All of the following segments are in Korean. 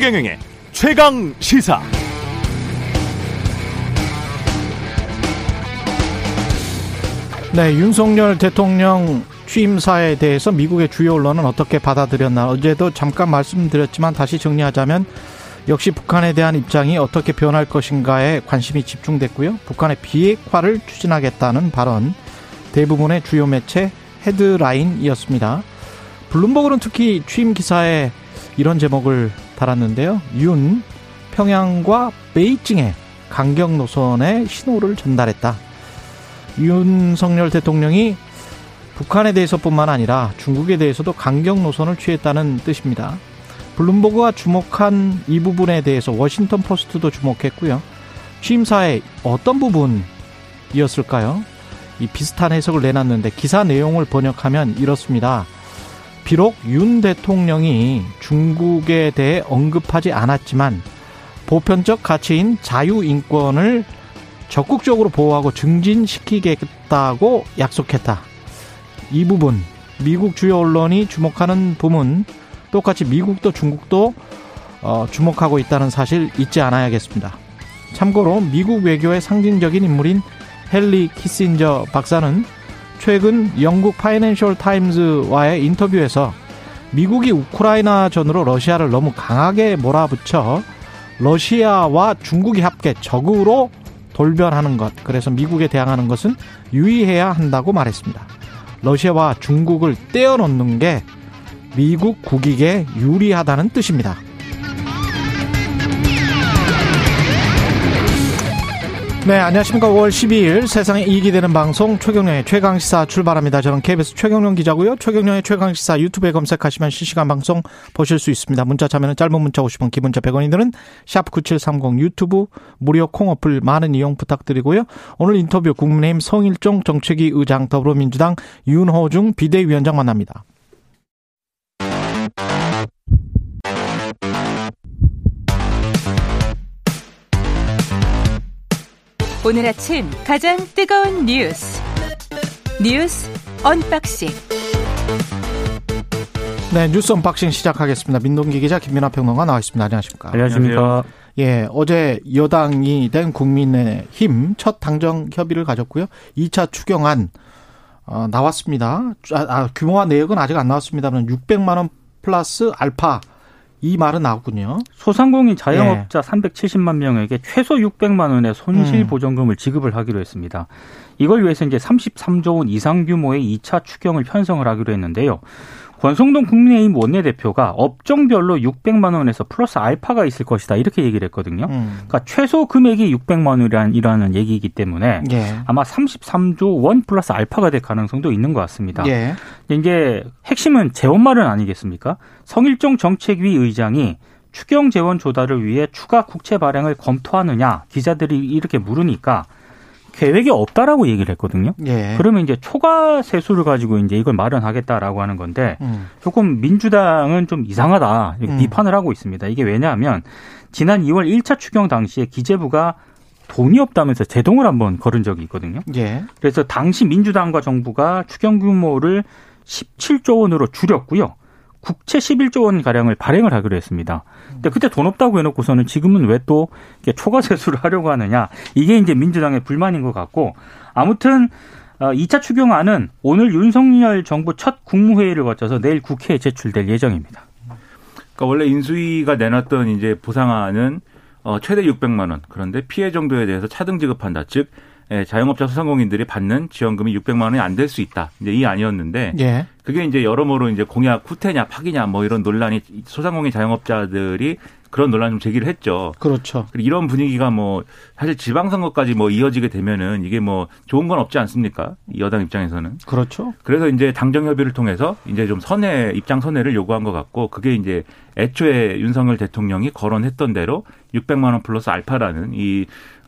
최경영의 최강 시사. 네, 윤석열 대통령 취임사에 대해서 미국의 주요 언론은 어떻게 받아들였나 어제도 잠깐 말씀드렸지만 다시 정리하자면 역시 북한에 대한 입장이 어떻게 변할 것인가에 관심이 집중됐고요. 북한의 비핵화를 추진하겠다는 발언 대부분의 주요 매체 헤드라인이었습니다. 블룸버그는 특히 취임 기사에 이런 제목을 달았는데요. 윤 평양과 베이징에 강경 노선의 신호를 전달했다. 윤석열 대통령이 북한에 대해서뿐만 아니라 중국에 대해서도 강경 노선을 취했다는 뜻입니다. 블룸버그가 주목한 이 부분에 대해서 워싱턴 포스트도 주목했고요. 취임사의 어떤 부분이었을까요? 이 비슷한 해석을 내놨는데 기사 내용을 번역하면 이렇습니다. 비록 윤 대통령이 중국에 대해 언급하지 않았지만 보편적 가치인 자유인권을 적극적으로 보호하고 증진시키겠다고 약속했다. 이 부분 미국 주요 언론이 주목하는 부분 똑같이 미국도 중국도 어, 주목하고 있다는 사실 잊지 않아야겠습니다. 참고로 미국 외교의 상징적인 인물인 헨리 키신저 박사는 최근 영국 파이낸셜 타임즈와의 인터뷰에서 미국이 우크라이나 전으로 러시아를 너무 강하게 몰아붙여 러시아와 중국이 합계 적으로 돌변하는 것, 그래서 미국에 대항하는 것은 유의해야 한다고 말했습니다. 러시아와 중국을 떼어놓는 게 미국 국익에 유리하다는 뜻입니다. 네, 안녕하십니까. 5월 12일 세상에 이익이 되는 방송 최경령의 최강시사 출발합니다. 저는 KBS 최경령 기자고요. 최경령의 최강시사 유튜브에 검색하시면 실시간 방송 보실 수 있습니다. 문자 참여는 짧은 문자 50원, 기본자 100원이 드는 샵9730 유튜브 무료 콩 어플 많은 이용 부탁드리고요. 오늘 인터뷰 국민의힘 성일종 정책위 의장 더불어민주당 윤호중 비대위원장 만납니다. 오늘 아침 가장 뜨거운 뉴스 뉴스 unboxing 네, 뉴스 unboxing 시작하겠습니다. 민동기 기자 김민하 평론가 나와 있습니다. 안녕하십니까? 안녕하십니까? 예, 어제 여당이 된 국민의힘 첫 당정 협의를 가졌고요. 2차 추경안 어, 나왔습니다. 아, 아, 규모와 내역은 아직 안 나왔습니다만 600만 원 플러스 알파 이 말은 나왔군요. 소상공인 자영업자 예. 370만 명에게 최소 600만 원의 손실 음. 보전금을 지급을 하기로 했습니다. 이걸 위해서 이제 33조 원 이상 규모의 2차 추경을 편성을 하기로 했는데요. 권성동 국민의힘 원내대표가 업종별로 600만 원에서 플러스 알파가 있을 것이다 이렇게 얘기를 했거든요. 음. 그러니까 최소 금액이 600만 원이라는 얘기이기 때문에 예. 아마 33조 원 플러스 알파가 될 가능성도 있는 것 같습니다. 예. 이제 핵심은 재원 마련 아니겠습니까? 성일종 정책위 의장이 추경 재원 조달을 위해 추가 국채 발행을 검토하느냐 기자들이 이렇게 물으니까 계획이 없다라고 얘기를 했거든요. 예. 그러면 이제 초과 세수를 가지고 이제 이걸 마련하겠다라고 하는 건데 음. 조금 민주당은 좀 이상하다 음. 비판을 하고 있습니다. 이게 왜냐하면 지난 2월 1차 추경 당시에 기재부가 돈이 없다면서 제동을 한번 걸은 적이 있거든요. 예. 그래서 당시 민주당과 정부가 추경 규모를 17조 원으로 줄였고요. 국채 11조 원 가량을 발행을 하기로 했습니다. 근데 그때 돈 없다고 해놓고서는 지금은 왜 또 초과 세수를 하려고 하느냐 이게 이제 민주당의 불만인 것 같고 아무튼 2차 추경안은 오늘 윤석열 정부 첫 국무회의를 거쳐서 내일 국회에 제출될 예정입니다. 그러니까 원래 인수위가 내놨던 이제 보상안은 어, 최대 600만 원. 그런데 피해 정도에 대해서 차등 지급한다. 즉 예, 자영업자 소상공인들이 받는 지원금이 600만 원이 안 될 수 있다. 이제 이 아니었는데 예. 그게 이제 여러모로 이제 공약 후퇴냐 파기냐 뭐 이런 논란이 소상공인 자영업자들이 그런 논란 좀 제기를 했죠. 그렇죠. 그리고 이런 분위기가 뭐 사실 지방선거까지 뭐 이어지게 되면은 이게 뭐 좋은 건 없지 않습니까? 여당 입장에서는. 그렇죠. 그래서 이제 당정 협의를 통해서 이제 좀 선회 입장 선회를 요구한 것 같고 그게 이제 애초에 윤석열 대통령이 거론했던 대로 600만 원 플러스 알파라는 이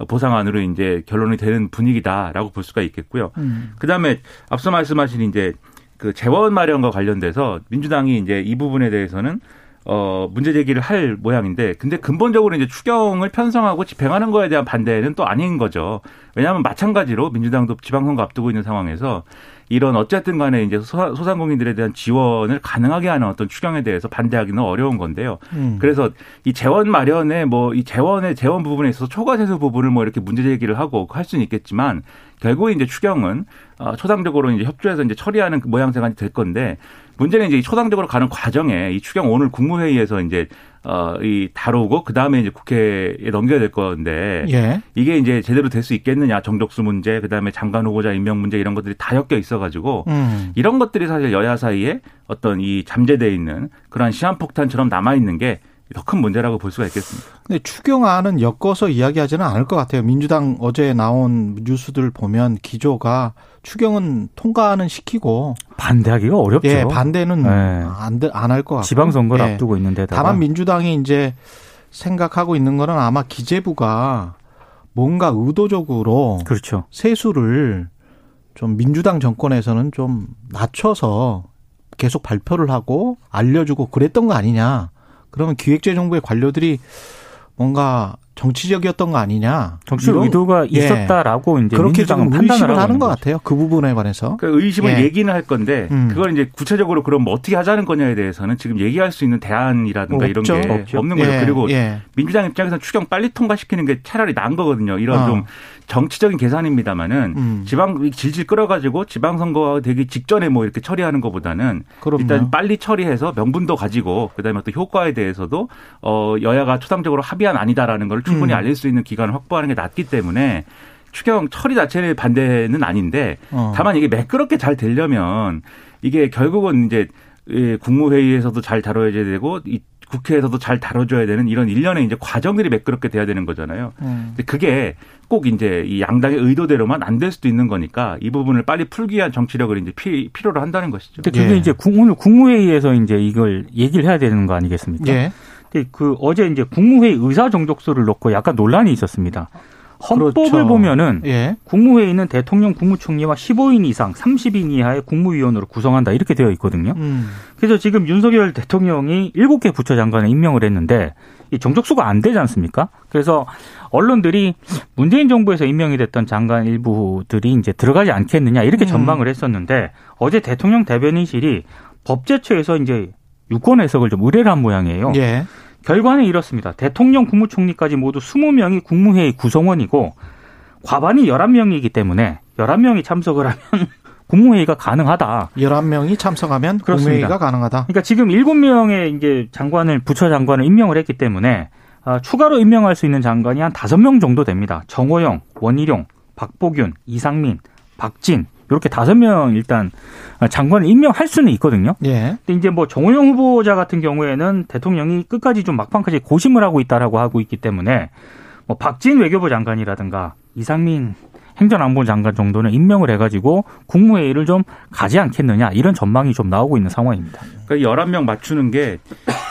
보상안으로 이제 결론이 되는 분위기다라고 볼 수가 있겠고요. 음. 그다음에 앞서 말씀하신 이제 그 재원 마련과 관련돼서 민주당이 이제 이 부분에 대해서는 어, 문제 제기를 할 모양인데, 근데 근본적으로 이제 추경을 편성하고 집행하는 거에 대한 반대는 또 아닌 거죠. 왜냐하면 마찬가지로 민주당도 지방선거 앞두고 있는 상황에서 이런 어쨌든 간에 이제 소상공인들에 대한 지원을 가능하게 하는 어떤 추경에 대해서 반대하기는 어려운 건데요. 음. 그래서 이 재원 마련에 뭐 이 재원의 재원 부분에 있어서 초과세수 부분을 뭐 이렇게 문제 제기를 하고 할 수는 있겠지만 결국 이제 추경은 어, 초당적으로 이제 협조해서 이제 처리하는 그 모양새가 될 건데 문제는 이제 초당적으로 가는 과정에 이 추경 오늘 국무회의에서 이제 어, 이 다루고 그 다음에 이제 국회에 넘겨야 될 건데 예. 이게 이제 제대로 될 수 있겠느냐 정적수 문제 그 다음에 장관 후보자 임명 문제 이런 것들이 다 엮여 있어가지고 음. 이런 것들이 사실 여야 사이에 어떤 이 잠재돼 있는 그러한 시한폭탄처럼 남아 있는 게 더 큰 문제라고 볼 수가 있겠습니다. 근데 추경안은 엮어서 이야기하지는 않을 것 같아요. 민주당 어제 나온 뉴스들 보면 기조가 추경은 통과는 시키고 반대하기가 어렵죠. 예, 반대는 네. 안안 것 같고 지방선거를 예. 앞두고 있는데 다만 민주당이 이제 생각하고 있는 거는 아마 기재부가 뭔가 의도적으로 그렇죠. 세수를 좀 민주당 정권에서는 좀 낮춰서 계속 발표를 하고 알려주고 그랬던 거 아니냐. 그러면 기획재정부의 관료들이 뭔가 정치적이었던 거 아니냐. 정치적 의도가 예. 있었다라고 예. 이제 그렇게 좀 판단을 하는 것 같아요. 그 부분에 관해서. 그 의심을 예. 얘기는 할 건데 음. 그걸 이제 구체적으로 그럼 뭐 어떻게 하자는 거냐에 대해서는 지금 얘기할 수 있는 대안이라든가 없죠. 이런 게 없죠. 없는 거죠. 예. 그리고 예. 민주당 입장에서는 추경 빨리 통과시키는 게 차라리 나은 거거든요. 이런 어. 좀 정치적인 계산입니다만은 음. 지방 질질 끌어가지고 지방선거가 되기 직전에 뭐 이렇게 처리하는 것보다는 그럼요. 일단 빨리 처리해서 명분도 가지고 그다음에 또 효과에 대해서도 어 여야가 초당적으로 합의한 아니다라는 걸 충분히 음. 알릴 수 있는 기간을 확보하는 게 낫기 때문에 추경 처리 자체의 반대는 아닌데 어. 다만 이게 매끄럽게 잘 되려면 이게 결국은 이제 국무회의에서도 잘 다뤄야 되고 이 국회에서도 잘 다뤄줘야 되는 이런 일련의 이제 과정들이 매끄럽게 돼야 되는 거잖아요. 음. 그게 꼭 이제 이 양당의 의도대로만 안 될 수도 있는 거니까 이 부분을 빨리 풀기 위한 정치력을 이제 피, 필요로 한다는 것이죠. 근데 그게 예. 이제 오늘 국무회의에서 이제 이걸 얘기를 해야 되는 거 아니겠습니까? 예. 그 어제 이제 국무회의 의사 정족수를 놓고 약간 논란이 있었습니다. 헌법을 그렇죠. 보면은 예. 국무회의는 대통령 국무총리와 15인 이상 30인 이하의 국무위원으로 구성한다 이렇게 되어 있거든요. 음. 그래서 지금 윤석열 대통령이 7개 부처 장관을 임명을 했는데 이 정적수가 안 되지 않습니까? 그래서 언론들이 문재인 정부에서 임명이 됐던 장관 일부들이 이제 들어가지 않겠느냐 이렇게 음. 전망을 했었는데 어제 대통령 대변인실이 법제처에서 이제 유권 해석을 좀 의뢰를 한 모양이에요. 예. 결과는 이렇습니다. 대통령 국무총리까지 모두 20명이 국무회의 구성원이고 과반이 11명이기 때문에 11명이 참석을 하면 국무회의가 가능하다. 11명이 참석하면 그렇습니다. 국무회의가 가능하다. 그러니까 지금 7명의 이제 장관을 부처 장관을 임명을 했기 때문에 아, 추가로 임명할 수 있는 장관이 한 5명 정도 됩니다. 정호영, 원희룡, 박보균, 이상민, 박진 이렇게 다섯 명 일단 장관을 임명할 수는 있거든요. 예. 근데 이제 뭐 정호영 후보자 같은 경우에는 대통령이 끝까지 좀 막판까지 고심을 하고 있다라고 하고 있기 때문에 뭐 박진 외교부 장관이라든가 이상민 행정안보 장관 정도는 임명을 해가지고 국무회의를 좀 가지 않겠느냐 이런 전망이 좀 나오고 있는 상황입니다. 그러니까 11명 맞추는 게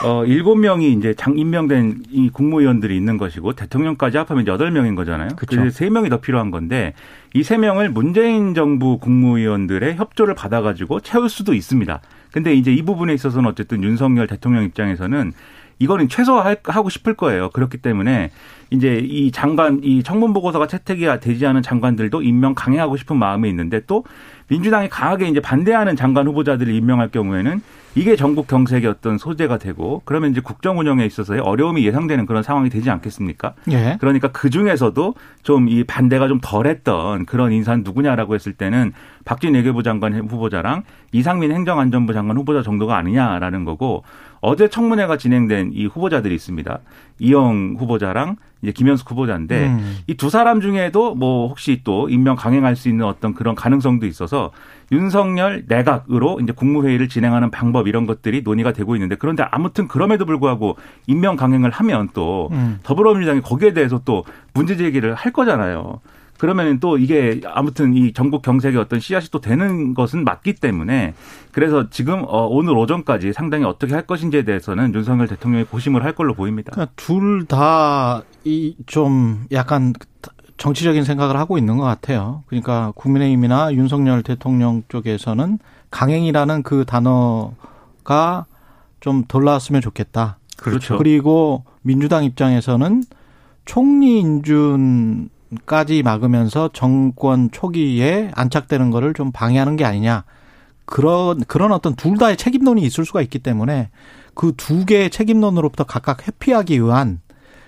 어, 7명이 이제 장 임명된 이 국무위원들이 있는 것이고 대통령까지 합하면 8명인 거잖아요. 그래서 3명이 더 필요한 건데 이 3명을 문재인 정부 국무위원들의 협조를 받아가지고 채울 수도 있습니다. 근데 이제 이 부분에 있어서는 어쨌든 윤석열 대통령 입장에서는 이거는 최소화하고 싶을 거예요. 그렇기 때문에 이제 이 장관 이 청문 보고서가 채택이 되지 않은 장관들도 임명 강행하고 싶은 마음이 있는데 또 민주당이 강하게 이제 반대하는 장관 후보자들을 임명할 경우에는 이게 전국 경색의 어떤 소재가 되고 그러면 이제 국정 운영에 있어서의 어려움이 예상되는 그런 상황이 되지 않겠습니까? 예. 그러니까 그 중에서도 좀 이 반대가 좀 덜했던 그런 인사는 누구냐라고 했을 때는 박진 외교부 장관 후보자랑 이상민 행정안전부 장관 후보자 정도가 아니냐라는 거고 어제 청문회가 진행된 이 후보자들이 있습니다. 이영 후보자랑 이제 김현숙 후보자인데 음. 이두 사람 중에도 뭐 혹시 또 임명 강행할 수 있는 어떤 그런 가능성도 있어서 윤석열 내각으로 이제 국무회의를 진행하는 방법 이런 것들이 논의가 되고 있는데 그런데 아무튼 그럼에도 불구하고 임명 강행을 하면 또 음. 더불어민주당이 거기에 대해서 또 문제 제기를 할 거잖아요. 그러면 또 이게 아무튼 이 전국 경색의 어떤 씨앗이 또 되는 것은 맞기 때문에 그래서 지금 어 오늘 오전까지 상당히 어떻게 할 것인지에 대해서는 윤석열 대통령이 고심을 할 걸로 보입니다. 그러니까 둘 다 이 좀 약간 정치적인 생각을 하고 있는 것 같아요. 그러니까 국민의힘이나 윤석열 대통령 쪽에서는 강행이라는 그 단어가 좀 덜 나왔으면 좋겠다. 그렇죠. 그리고 민주당 입장에서는 총리 인준 까지 막으면서 정권 초기에 안착되는 거를 좀 방해하는 게 아니냐. 그런 그런 어떤 둘 다의 책임론이 있을 수가 있기 때문에 그 두 개의 책임론으로부터 각각 회피하기 위한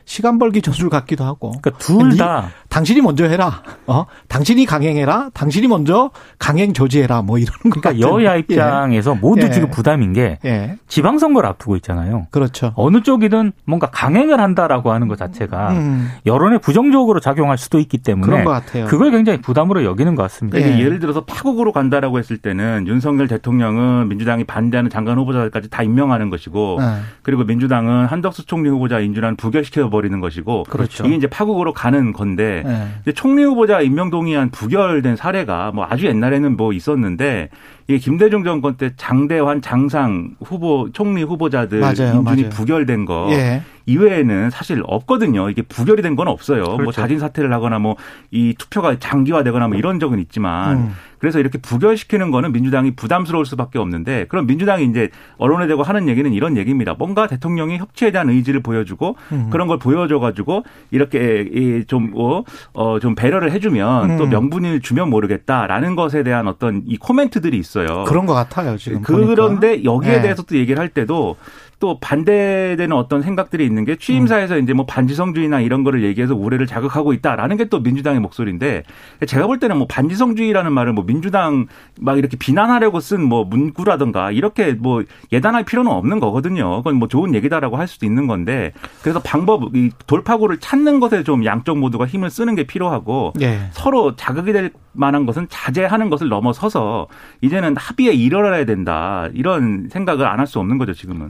시간 벌기 전술 같기도 하고. 그러니까 둘 다 당신이 먼저 해라. 어? 당신이 강행해라. 당신이 먼저 강행 조지해라. 뭐 이런 거. 그러니까 여야 입장에서 예. 모두 예. 지금 부담인 게 예. 지방선거를 앞두고 있잖아요. 그렇죠. 어느 쪽이든 뭔가 강행을 한다라고 하는 것 자체가 음, 여론에 부정적으로 작용할 수도 있기 때문에 그런 것 같아요. 그걸 굉장히 부담으로 여기는 것 같습니다. 그러니까 예. 예를 들어서 파국으로 간다라고 했을 때는 윤석열 대통령은 민주당이 반대하는 장관 후보자들까지 다 임명하는 것이고 예. 그리고 민주당은 한덕수 총리 후보자 인준안 부결시켜 버리는 것이고 그렇죠. 이게 이제 파국으로 가는 건데 예. 이제 총리 후보자 임명 동의안 부결된 사례가 뭐 아주 옛날에는 뭐 있었는데 이게 김대중 정권 때 장대환, 장상 후보 총리 후보자들 맞아요, 인준이 맞아요. 부결된 거 예. 이외에는 사실 없거든요. 이게 부결이 된 건 없어요. 뭐 그렇죠. 자진 사퇴를 하거나 뭐 이 투표가 장기화되거나 뭐 이런 적은 있지만 음. 그래서 이렇게 부결시키는 거는 민주당이 부담스러울 수밖에 없는데 그럼 민주당이 이제 언론에 대고 하는 얘기는 이런 얘기입니다. 뭔가 대통령이 협치에 대한 의지를 보여주고 음. 그런 걸 보여줘가지고 이렇게 좀어좀 배려를 해주면 또 음. 명분을 주면 모르겠다라는 것에 대한 어떤 이 코멘트들이 있어요. 그런 것 같아요, 지금. 그런데 보니까. 여기에 예. 대해서 또 얘기를 할 때도 또 반대되는 어떤 생각들이 있는 게 취임사에서 이제 뭐 반지성주의나 이런 거를 얘기해서 우려를 자극하고 있다라는 게 또 민주당의 목소리인데 제가 볼 때는 뭐 반지성주의라는 말을 뭐 민주당 막 이렇게 비난하려고 쓴 뭐 문구라든가 이렇게 뭐 예단할 필요는 없는 거거든요. 그건 뭐 좋은 얘기다라고 할 수도 있는 건데 그래서 방법 이 돌파구를 찾는 것에 좀 양쪽 모두가 힘을 쓰는 게 필요하고 예. 서로 자극이 될 만한 것은 자제하는 것을 넘어서서 이제는 합의에 이르러야 된다 이런 생각을 안 할 수 없는 거죠 지금은.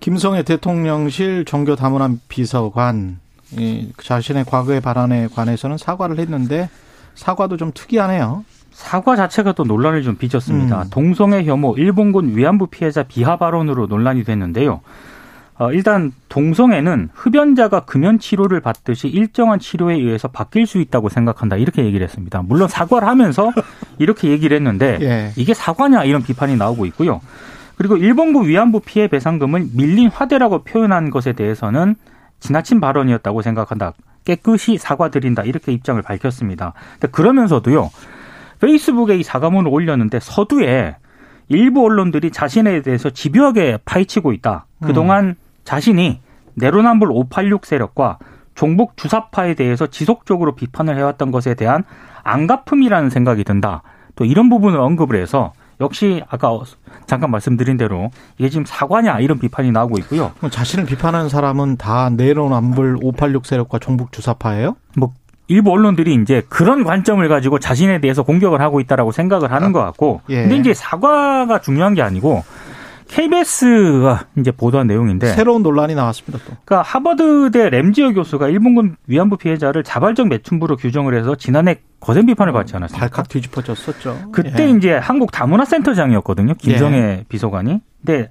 김성애 대통령실 종교 다문안 비서관 이 자신의 과거의 발언에 관해서는 사과를 했는데 사과도 좀 특이하네요. 사과 자체가 또 논란을 좀 빚었습니다. 음. 동성애 혐오 일본군 위안부 피해자 비하 발언으로 논란이 됐는데요. 어, 일단 동성애는 흡연자가 금연 치료를 받듯이 일정한 치료에 의해서 바뀔 수 있다고 생각한다 이렇게 얘기를 했습니다. 물론 사과를 하면서 이렇게 얘기를 했는데 예. 이게 사과냐 이런 비판이 나오고 있고요. 그리고 일본군 위안부 피해 배상금을 밀린 화대라고 표현한 것에 대해서는 지나친 발언이었다고 생각한다. 깨끗이 사과드린다 이렇게 입장을 밝혔습니다. 그러면서도요. 페이스북에 이 사과문을 올렸는데 서두에 일부 언론들이 자신에 대해서 집요하게 파헤치고 있다. 그동안 자신이 내로남불 586 세력과 종북 주사파에 대해서 지속적으로 비판을 해왔던 것에 대한 안가품이라는 생각이 든다. 또 이런 부분을 언급을 해서 역시 아까 잠깐 말씀드린 대로 이게 지금 사과냐 이런 비판이 나오고 있고요. 자신을 비판하는 사람은 다 내로남불 586 세력과 종북 주사파예요? 뭐 일부 언론들이 이제 그런 관점을 가지고 자신에 대해서 공격을 하고 있다라고 생각을 하는 것 같고, 예. 근데 이제 사과가 중요한 게 아니고 KBS가 이제 보도한 내용인데, 새로운 논란이 나왔습니다 또. 그러니까 하버드대 램지어 교수가 일본군 위안부 피해자를 자발적 매춘부로 규정을 해서 지난해 거센 비판을 받지 않았습니까? 발칵 뒤집어졌었죠. 그때 예. 이제 한국 다문화센터장이었거든요. 김성애 비서관이. 근데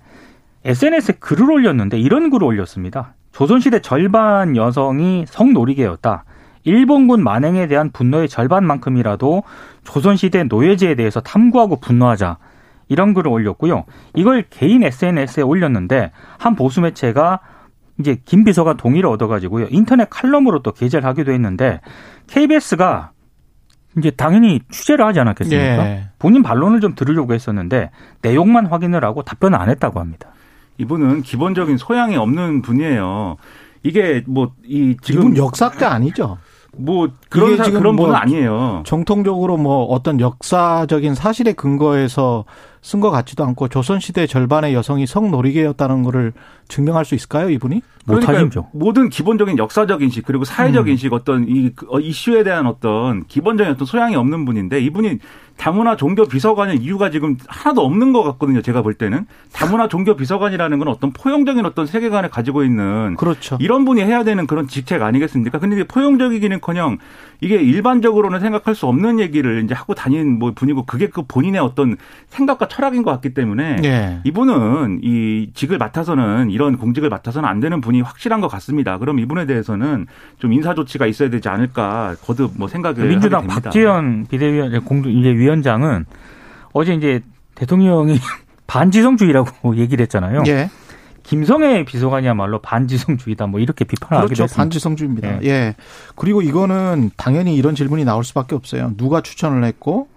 SNS에 글을 올렸는데 이런 글을 올렸습니다. 조선시대 절반 여성이 성노리개였다. 일본군 만행에 대한 분노의 절반만큼이라도 조선시대 노예제에 대해서 탐구하고 분노하자. 이런 글을 올렸고요. 이걸 개인 SNS에 올렸는데 한 보수 매체가 이제 김 비서관 동의를 얻어가지고요. 인터넷 칼럼으로 또 게재를 하기도 했는데 KBS가 이제 당연히 취재를 하지 않았겠습니까? 예. 본인 반론을 좀 들으려고 했었는데 내용만 확인을 하고 답변을 안 했다고 합니다. 이분은 기본적인 소양이 없는 분이에요. 이게 뭐 이 지금 이분 역사가 아니죠. 뭐 그런 사, 그런 뭐 분은 아니에요. 정통적으로 뭐 어떤 역사적인 사실에 근거해서 쓴 것 같지도 않고 조선시대 절반의 여성이 성노리개였다는 거를 증명할 수 있을까요, 이분이? 못하죠. 모든 기본적인 역사적 인식 그리고 사회적 음. 인식 어떤 이 그, 어, 이슈에 대한 어떤 기본적인 어떤 소양이 없는 분인데 이분이 다문화 종교 비서관일 이유가 지금 하나도 없는 것 같거든요. 제가 볼 때는 다문화 종교 비서관이라는 건 어떤 포용적인 어떤 세계관을 가지고 있는 그렇죠. 이런 분이 해야 되는 그런 직책 아니겠습니까? 근데 이게 포용적이기는커녕 이게 일반적으로는 생각할 수 없는 얘기를 이제 하고 다니는 뭐 분이고 그게 그 본인의 어떤 생각과 철학인 것 같기 때문에 예. 이분은 이 직을 맡아서는 이런 공직을 맡아서는 안 되는 분이 확실한 것 같습니다. 그럼 이분에 대해서는 좀 인사 조치가 있어야 되지 않을까 거듭 뭐 생각을 민주당 하게 됩니다. 박지원 비대위원 공동 이제 위원장은 어제 이제 대통령이 반지성주의라고 얘기를 했잖아요. 예. 김성애 비서관이야말로 반지성주의다 뭐 이렇게 비판을 그렇죠. 했습니다. 반지성주의입니다. 예. 예. 그리고 이거는 당연히 이런 질문이 나올 수밖에 없어요. 누가 추천을 했고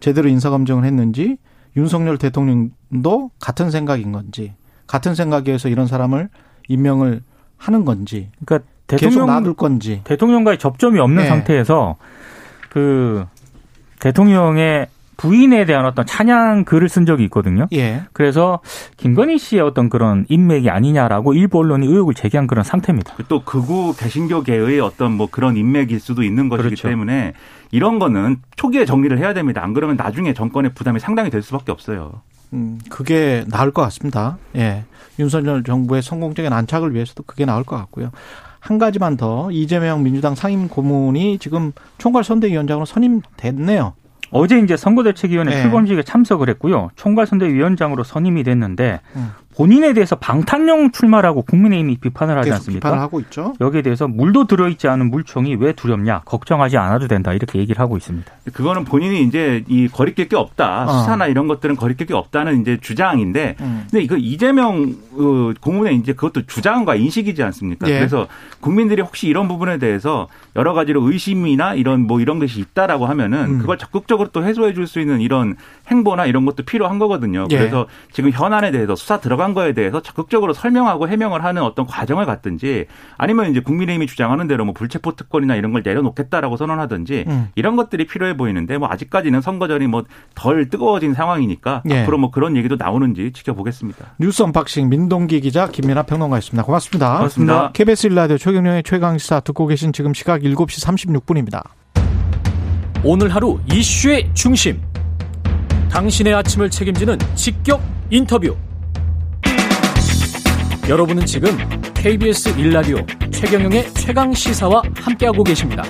제대로 인사검증을 했는지 윤석열 대통령도 같은 생각인 건지 같은 생각에서 이런 사람을 임명을 하는 건지 그러니까 계속 대통령 놔둘 건지 대통령과의 접점이 없는 네. 상태에서 그 대통령의 부인에 대한 어떤 찬양 글을 쓴 적이 있거든요. 예. 그래서 김건희 씨의 어떤 그런 인맥이 아니냐라고 일부 언론이 의혹을 제기한 그런 상태입니다. 또 극우 개신교계의 어떤 뭐 그런 인맥일 수도 있는 것이기 그렇죠. 때문에 이런 거는 초기에 정리를 해야 됩니다. 안 그러면 나중에 정권의 부담이 상당히 될 수밖에 없어요. 음, 그게 나을 것 같습니다. 예. 윤석열 정부의 성공적인 안착을 위해서도 그게 나을 것 같고요. 한 가지만 더 이재명 민주당 상임 고문이 지금 총괄 선대위원장으로 선임됐네요. 어제 이제 선거대책위원회 네. 출범식에 참석을 했고요. 총괄선대위원장으로 선임이 됐는데 음. 본인에 대해서 방탄용 출마라고 국민의힘이 비판을 하지 계속 않습니까? 비판을 하고 있죠. 여기에 대해서 물도 들어있지 않은 물총이 왜 두렵냐 걱정하지 않아도 된다 이렇게 얘기를 하고 있습니다. 그거는 본인이 이제 이 거리낄 게 없다. 어. 수사나 이런 것들은 거리낄 게 없다는 이제 주장인데 음. 근데 이거 이재명 어, 고문의 이제 그것도 주장과 인식이지 않습니까? 예. 그래서 국민들이 혹시 이런 부분에 대해서 여러 가지로 의심이나 이런 뭐 이런 것이 있다라고 하면은 음. 그걸 적극적으로 또 해소해 줄 수 있는 이런 행보나 이런 것도 필요한 거거든요. 예. 그래서 지금 현안에 대해서 수사 들어 간 거에 대해서 적극적으로 설명하고 해명을 하는 어떤 과정을 갖든지 아니면 이제 국민의힘이 주장하는 대로 뭐 불체포 특권이나 이런 걸 내려놓겠다라고 선언하든지 음. 이런 것들이 필요해 보이는데 뭐 아직까지는 선거전이 뭐 덜 뜨거워진 상황이니까 예. 앞으로 뭐 그런 얘기도 나오는지 지켜보겠습니다. 뉴스 언박싱 민동기 기자 김민아 평론가였습니다. 고맙습니다. 고맙습니다. KBS 일라디오 최경영의 최강시사 듣고 계신 지금 시각 7시 36분입니다. 오늘 하루 이슈의 중심. 당신의 아침을 책임지는 직격 인터뷰. 여러분은 지금 KBS 일라디오 최경영의 최강 시사와 함께하고 계십니다.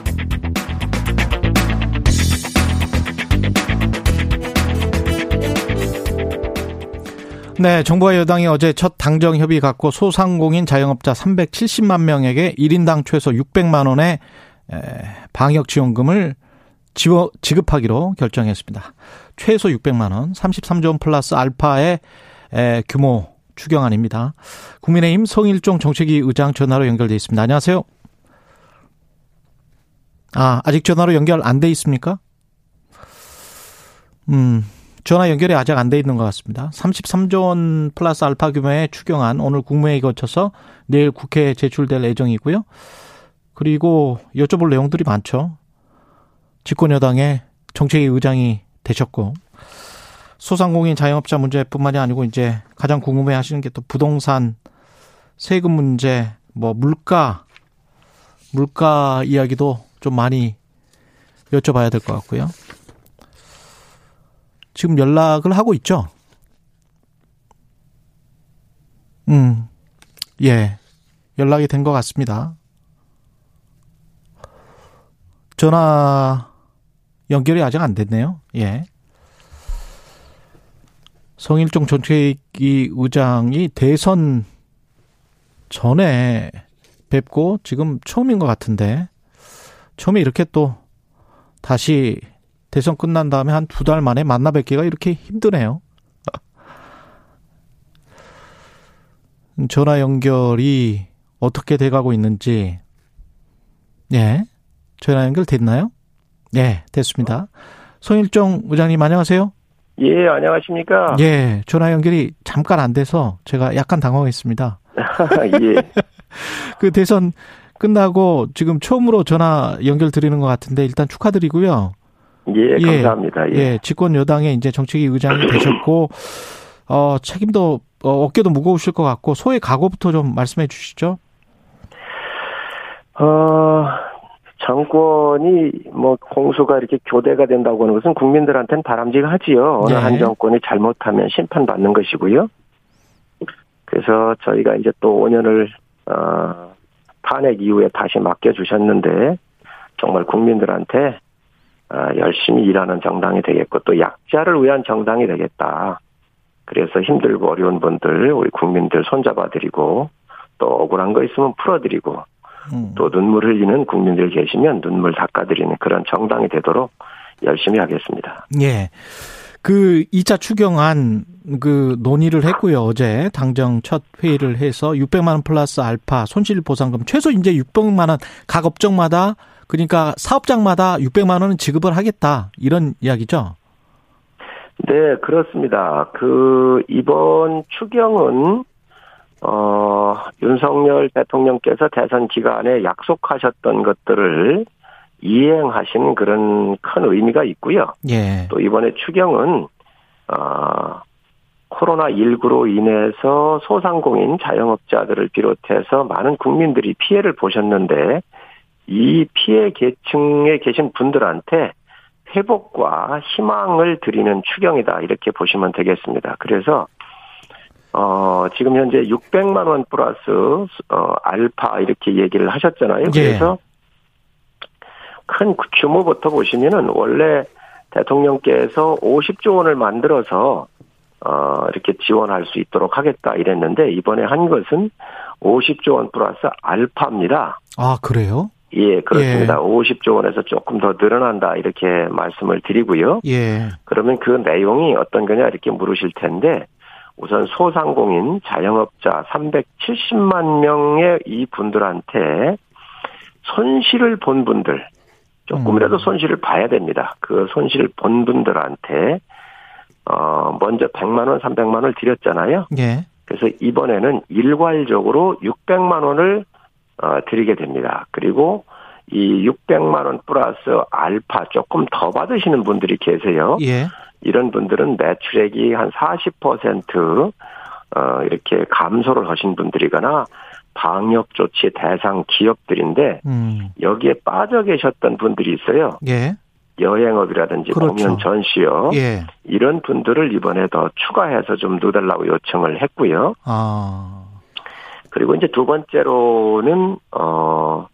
네, 정부와 여당이 어제 첫 당정 협의 갖고 소상공인 자영업자 370만 명에게 1인당 최소 600만 원의 에, 방역 지원금을 지워, 지급하기로 결정했습니다. 최소 600만 원, 33조 원 플러스 알파의 에, 규모 추경안입니다. 국민의힘 성일종 정책위 의장 전화로 연결돼 있습니다. 안녕하세요. 아, 아직 전화로 연결 안 돼 있습니까? 음, 전화 연결이 아직 안 돼 있는 것 같습니다. 33조 원 플러스 알파 규모의 추경안 오늘 국무회의 거쳐서 내일 국회에 제출될 예정이고요. 그리고 여쭤볼 내용들이 많죠. 집권여당의 정책위 의장이 되셨고 소상공인 자영업자 문제뿐만이 아니고 이제 가장 궁금해 하시는 게 또 부동산 세금 문제, 뭐 물가 물가 이야기도 좀 많이 여쭤봐야 될 것 같고요. 지금 연락을 하고 있죠? 음, 예. 연락이 된 것 같습니다. 전화 연결이 아직 안 됐네요. 예. 성일종 정책위 의장이 대선 전에 뵙고 지금 처음인 것 같은데 처음에 이렇게 또 다시 대선 끝난 다음에 한 두 달 만에 만나 뵙기가 이렇게 힘드네요. 전화 연결이 어떻게 돼가고 있는지, 예. 전화 연결 됐나요? 네, 됐습니다. 송일종 의장님 안녕하세요. 예, 안녕하십니까. 예, 전화 연결이 잠깐 안 돼서 제가 약간 당황했습니다. 예. 그 대선 끝나고 지금 처음으로 전화 연결 드리는 것 같은데 일단 축하드리고요. 예, 감사합니다. 예. 예, 집권 여당의 이제 정책위 의장이 되셨고, 어, 책임도, 어, 어깨도 무거우실 것 같고, 소의 각오부터 좀 말씀해 주시죠. 어, 정권이 뭐 공수가 이렇게 교대가 된다고 하는 것은 국민들한테는 바람직하지요. 어느 네. 한 정권이 잘못하면 심판받는 것이고요. 그래서 저희가 이제 또 5년을 어, 탄핵 이후에 다시 맡겨주셨는데 정말 국민들한테 어, 열심히 일하는 정당이 되겠고 또 약자를 위한 정당이 되겠다. 그래서 힘들고 어려운 분들 우리 국민들 손잡아드리고 또 억울한 거 있으면 풀어드리고 음. 또 눈물 흘리는 국민들 계시면 눈물 닦아드리는 그런 정당이 되도록 열심히 하겠습니다. 예. 그 2차 추경안 그 논의를 했고요. 어제 당정 첫 회의를 해서 600만 원 플러스 알파 손실 보상금 최소 이제 600만 원 각 업종마다 그러니까 사업장마다 600만 원은 지급을 하겠다. 이런 이야기죠. 네, 그렇습니다. 그 이번 추경은 어 윤석열 대통령께서 대선 기간에 약속하셨던 것들을 이행하신 그런 큰 의미가 있고요. 예. 또 이번에 추경은 어 코로나 19로 인해서 소상공인 자영업자들을 비롯해서 많은 국민들이 피해를 보셨는데 이 피해 계층에 계신 분들한테 회복과 희망을 드리는 추경이다 이렇게 보시면 되겠습니다. 그래서 어 지금 현재 600만 원 플러스 어 알파 이렇게 얘기를 하셨잖아요. 예. 그래서 큰 규모부터 보시면은 원래 대통령께서 50조 원을 만들어서 어 이렇게 지원할 수 있도록 하겠다 이랬는데 이번에 한 것은 50조 원 플러스 알파입니다. 아, 그래요? 예, 그렇습니다. 50조 원에서 조금 더 늘어난다 이렇게 말씀을 드리고요. 예. 그러면 그 내용이 어떤 거냐 이렇게 물으실 텐데 우선 소상공인 자영업자 370만 명의 이 분들한테 손실을 본 분들 조금이라도 음. 손실을 봐야 됩니다. 그 손실을 본 분들한테 어 먼저 100만 원, 300만 원을 드렸잖아요. 예. 그래서 이번에는 일괄적으로 600만 원을 어, 드리게 됩니다. 그리고 이 600만 원 플러스 알파 조금 더 받으시는 분들이 계세요. 예. 이런 분들은 매출액이 한 40% 어, 이렇게 감소를 하신 분들이거나 방역 조치 대상 기업들인데 음. 여기에 빠져 계셨던 분들이 있어요. 예. 여행업이라든지 그렇죠. 공연 전시업 예. 이런 분들을 이번에 더 추가해서 좀 넣어달라고 요청을 했고요. 아. 그리고 이제 두 번째로는 어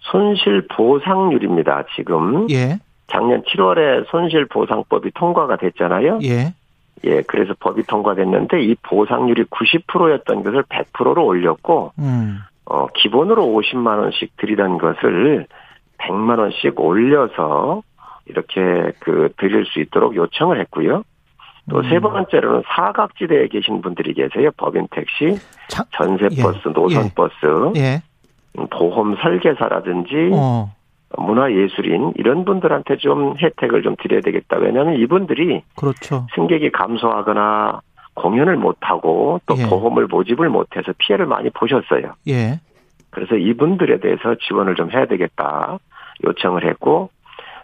손실 보상률입니다. 지금 예. 작년 7월에 손실 보상법이 통과가 됐잖아요. 예. 예, 그래서 법이 통과됐는데 이 보상률이 90%였던 것을 100%로 올렸고 음. 어 기본으로 50만 원씩 드리던 것을 100만 원씩 올려서 이렇게 그 드릴 수 있도록 요청을 했고요. 또세 음. 번째로는 사각지대에 계신 분들이 계세요. 법인 택시, 참, 전세 버스, 예. 노선 버스, 예. 음, 보험 설계사라든지 어. 문화예술인 이런 분들한테 좀 혜택을 좀 드려야 되겠다. 왜냐하면 이분들이 그렇죠. 승객이 감소하거나 공연을 못하고 또 예. 보험을 모집을 못해서 피해를 많이 보셨어요. 예. 그래서 이분들에 대해서 지원을 좀 해야 되겠다 요청을 했고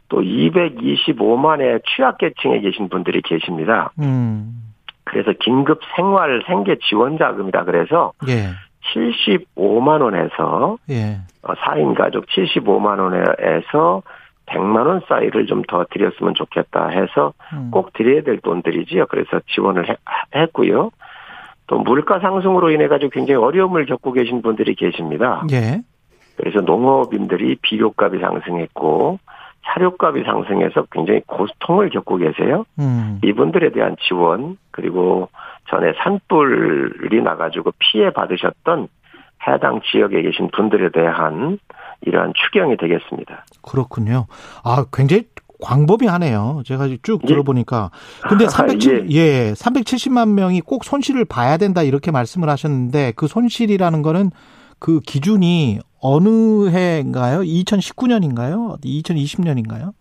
또 225만의 취약계층에 계신 분들이 계십니다. 음. 그래서 긴급 생활 생계 지원 자금이다 그래서 예. 75만 원에서 예. 4인 가족 75만 원에서 100만 원 사이를 좀 더 드렸으면 좋겠다 해서 음. 꼭 드려야 될 돈들이지요. 그래서 지원을 해- 했고요. 또 물가 상승으로 인해 가지고 굉장히 어려움을 겪고 계신 분들이 계십니다. 예. 그래서 농업인들이 비료값이 상승했고 사료값이 상승해서 굉장히 고통을 겪고 계세요. 음. 이분들에 대한 지원 그리고 전에 산불이 나가지고 피해 받으셨던 해당 지역에 계신 분들에 대한 이러한 추경이 되겠습니다. 그렇군요. 아, 굉장히 광범위하네요. 제가 쭉 예. 들어보니까. 근데 아, 370, 예. 370만 명이 꼭 손실을 봐야 된다 이렇게 말씀을 하셨는데 그 손실이라는 거는 그 기준이 어느 해인가요? 2019년인가요? 2020년인가요?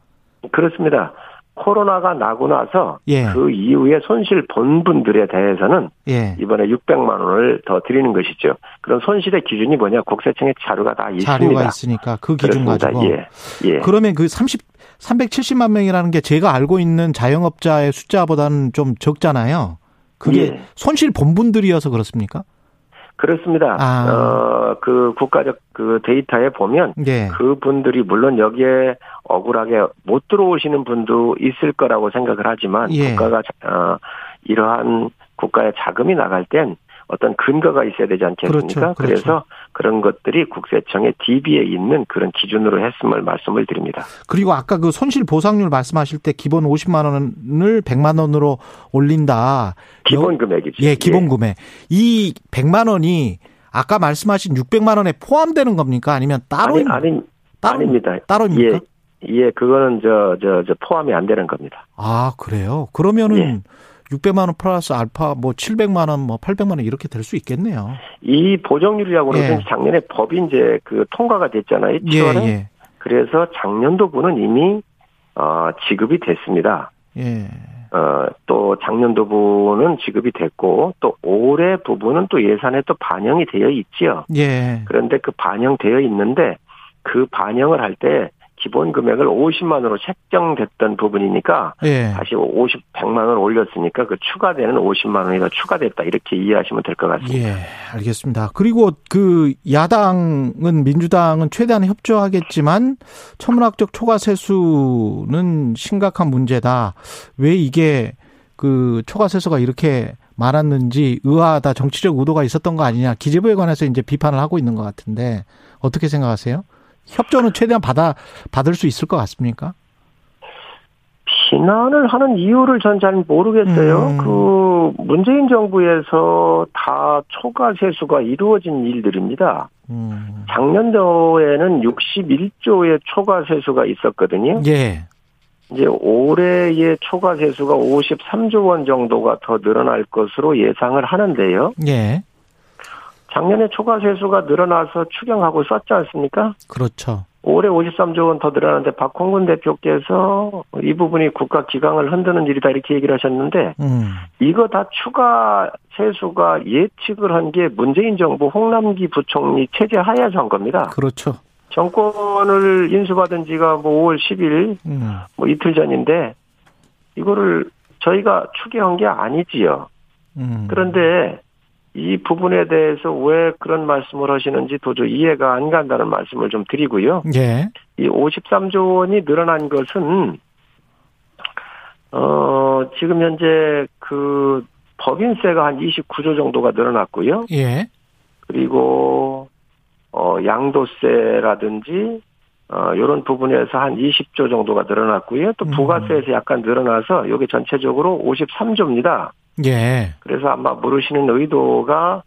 그렇습니다. 코로나가 나고 나서 예. 그 이후에 손실 본 분들에 대해서는 예. 이번에 600만 원을 더 드리는 것이죠. 그런 손실의 기준이 뭐냐? 국세청에 자료가 다 있습니다. 자료가 있으니까 그 기준 그렇습니다. 가지고. 예. 예. 그러면 그 30, 370만 명이라는 게 제가 알고 있는 자영업자의 숫자보다는 좀 적잖아요. 그게 예. 손실 본 분들이어서 그렇습니까? 그렇습니다. 아. 어, 그 국가적 그 데이터에 보면 예. 그 분들이 물론 여기에 억울하게 못 들어오시는 분도 있을 거라고 생각을 하지만 예. 국가가 어, 이러한 국가의 자금이 나갈 땐 어떤 근거가 있어야 되지 않겠습니까? 그렇죠, 그렇죠. 래서 그런 것들이 국세청의 DB에 있는 그런 기준으로 했음을 말씀을 드립니다. 그리고 아까 그 손실 보상률 말씀하실 때 기본 50만 원을 100만 원으로 올린다. 기본 여- 금액이죠. 예, 기본 금액. 이 100만 원이 아까 말씀하신 600만 원에 포함되는 겁니까? 아니면 따로 아니, 있- 아니, 따로 아닙니다. 따로입니까? 예, 예, 그거는 저, 저, 저 포함이 안 되는 겁니다. 아, 그래요? 그러면은 예. 600만 원 플러스 알파 뭐 700만 원, 뭐 800만 원 이렇게 될 수 있겠네요. 이 보정률이라고 그러는 예. 게 작년에 법이 이제 그 통과가 됐잖아요. 예, 7월에. 예. 그래서 작년도분은 이미 어, 지급이 됐습니다. 예. 어, 또 작년도분은 지급이 됐고 또 올해 부분은 또 예산에 또 반영이 되어 있지요. 예. 그런데 그 반영되어 있는데 그 반영을 할 때 기본 금액을 50만 원으로 책정됐던 부분이니까 예. 다시 50, 100만 원 올렸으니까 그 추가되는 50만 원이 더 추가됐다 이렇게 이해하시면 될 것 같습니다. 예, 알겠습니다. 그리고 그 야당은 민주당은 최대한 협조하겠지만 천문학적 초과 세수는 심각한 문제다. 왜 이게 그 초과 세수가 이렇게 많았는지 의아하다. 정치적 의도가 있었던 거 아니냐. 기재부에 관해서 이제 비판을 하고 있는 것 같은데 어떻게 생각하세요? 협조는 최대한 받아 받을 수 있을 것 같습니까? 비난을 하는 이유를 전 잘 모르겠어요. 음. 그 문재인 정부에서 다 초과 세수가 이루어진 일들입니다. 음. 작년도에는 61조의 초과 세수가 있었거든요. 예. 이제 올해의 초과 세수가 53조 원 정도가 더 늘어날 것으로 예상을 하는데요. 예. 작년에 초과 세수가 늘어나서 추경하고 썼지 않습니까? 그렇죠. 올해 53조 원 더 늘어나는데 박홍근 대표께서 이 부분이 국가 기강을 흔드는 일이다 이렇게 얘기를 하셨는데 음. 이거 다 추가 세수가 예측을 한 게 문재인 정부 홍남기 부총리 체제 하에서 한 겁니다. 그렇죠. 정권을 인수받은 지가 뭐 5월 10일 음. 뭐 이틀 전인데 이거를 저희가 추계한 게 아니지요. 음. 그런데 이 부분에 대해서 왜 그런 말씀을 하시는지 도저히 이해가 안 간다는 말씀을 좀 드리고요. 예. 이 53조 원이 늘어난 것은 어 지금 현재 그 법인세가 한 29조 정도가 늘어났고요. 예. 그리고 어 양도세라든지 어 요런 부분에서 한 20조 정도가 늘어났고요. 또 음. 부가세에서 약간 늘어나서 여기 전체적으로 53조입니다. 예. 그래서 아마 물으시는 의도가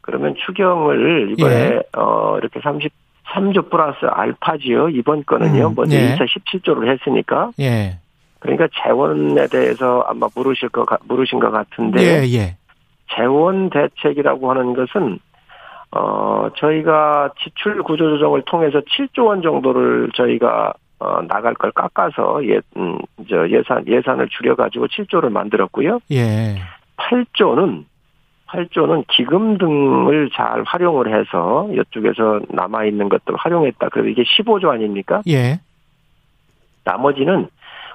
그러면 추경을 이번에 예. 어 이렇게 33조 플러스 알파지요. 이번 거는요. 음, 먼저 예. 2차 17조를 했으니까 예. 그러니까 재원에 대해서 아마 물으실 거 같- 물으신 것 같은데 예, 예. 재원 대책이라고 하는 것은 어 저희가 지출 구조 조정을 통해서 7조 원 정도를 저희가 어 나갈 걸 깎아서 예 음 저 예산 예산을 줄여 가지고 7조를 만들었고요. 예. 8조는 8조는 기금 등을 잘 활용을 해서 이쪽에서 남아 있는 것들 활용했다. 그래서 이게 15조 아닙니까? 예. 나머지는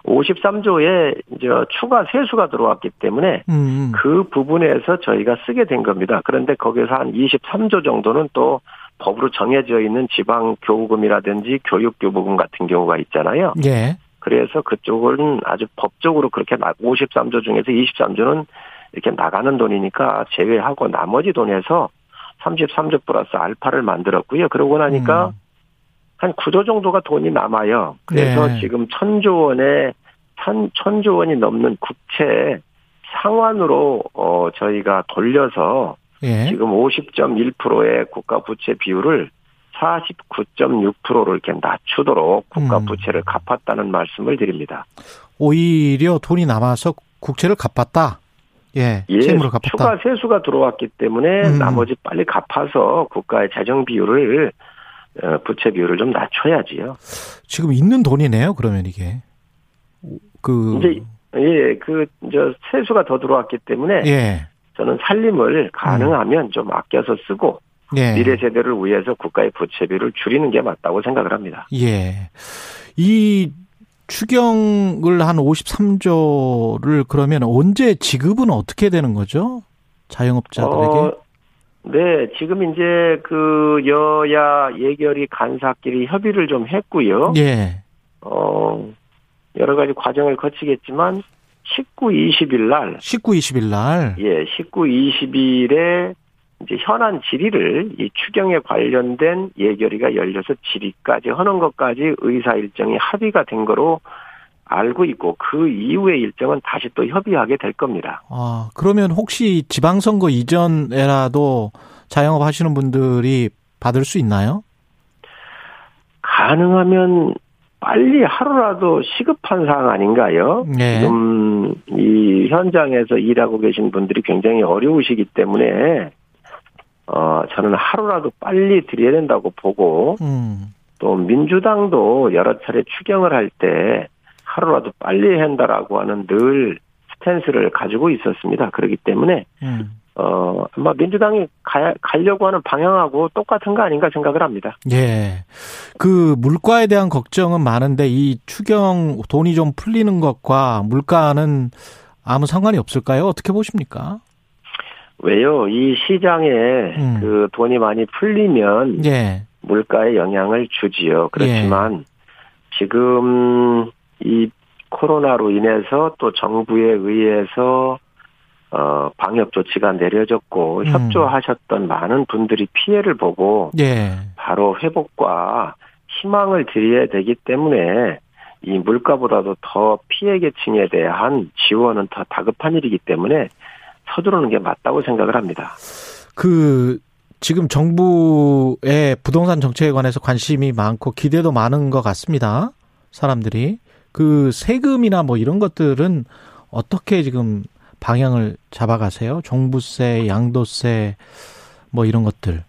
53조에 이제 추가 세수가 들어왔기 때문에 음. 그 부분에서 저희가 쓰게 된 겁니다. 그런데 거기서 한 23조 정도는 또 법으로 정해져 있는 지방 교부금이라든지 교육 교부금 같은 경우가 있잖아요. 예. 그래서 그쪽은 아주 법적으로 그렇게 53조 중에서 23조는 이렇게 나가는 돈이니까 제외하고 나머지 돈에서 33조 플러스 알파를 만들었고요. 그러고 나니까 음. 한 9조 정도가 돈이 남아요. 그래서 네. 지금 천조 원에 천, 천조 원이 넘는 국채 상환으로 어 저희가 돌려서 예. 지금 50.1%의 국가 부채 비율을 49.6%로 이렇게 낮추도록 국가 음. 부채를 갚았다는 말씀을 드립니다. 오히려 돈이 남아서 국채를 갚았다. 예. 예, 채무를 갚았다. 추가 세수가 들어왔기 때문에 음. 나머지 빨리 갚아서 국가의 재정 비율을 어, 부채 비율을 좀 낮춰야지요. 지금 있는 돈이네요. 그러면 이게 그 이제 예, 그 저 세수가 더 들어왔기 때문에 예. 저는 살림을 가능하면 좀 아껴서 쓰고 예. 미래 세대를 위해서 국가의 부채비를 줄이는 게 맞다고 생각을 합니다. 예. 이 추경을 한 53조를 그러면 언제 지급은 어떻게 되는 거죠? 자영업자들에게? 어, 네, 지금 이제 그 여야 예결위 간사끼리 협의를 좀 했고요. 예. 어, 여러 가지 과정을 거치겠지만 19, 20일 날 19, 20일 날. 예, 19, 20일에 이제 현안 질의를 이 추경에 관련된 예결위가 열려서 질의까지 하는 것까지 의사 일정이 합의가 된 거로 알고 있고 그 이후의 일정은 다시 또 협의하게 될 겁니다. 아, 그러면 혹시 지방선거 이전에라도 자영업 하시는 분들이 받을 수 있나요? 가능하면 빨리 하루라도 시급한 사항 아닌가요? 네. 지금 이 현장에서 일하고 계신 분들이 굉장히 어려우시기 때문에 어 저는 하루라도 빨리 드려야 된다고 보고 음. 또 민주당도 여러 차례 추경을 할 때 하루라도 빨리 한다라고 하는 늘 스탠스를 가지고 있었습니다. 그렇기 때문에 음. 어 아마 민주당이 가, 가려고 하는 방향하고 똑같은 거 아닌가 생각을 합니다. 예. 그 물가에 대한 걱정은 많은데 이 추경 돈이 좀 풀리는 것과 물가는 아무 상관이 없을까요? 어떻게 보십니까? 왜요? 이 시장에 음. 그 돈이 많이 풀리면 예. 물가에 영향을 주지요. 그렇지만 지금 이 코로나로 인해서 또 정부에 의해서 어 방역 조치가 내려졌고 음. 협조하셨던 많은 분들이 피해를 보고 예. 바로 회복과 희망을 드려야 되기 때문에 이 물가보다도 더 피해 계층에 대한 지원은 더 다급한 일이기 때문에 서두르는 게 맞다고 생각을 합니다. 그 지금 정부의 부동산 정책에 관해서 관심이 많고 기대도 많은 것 같습니다. 사람들이 그 세금이나 뭐 이런 것들은 어떻게 지금 방향을 잡아가세요? 종부세, 양도세 뭐 이런 것들.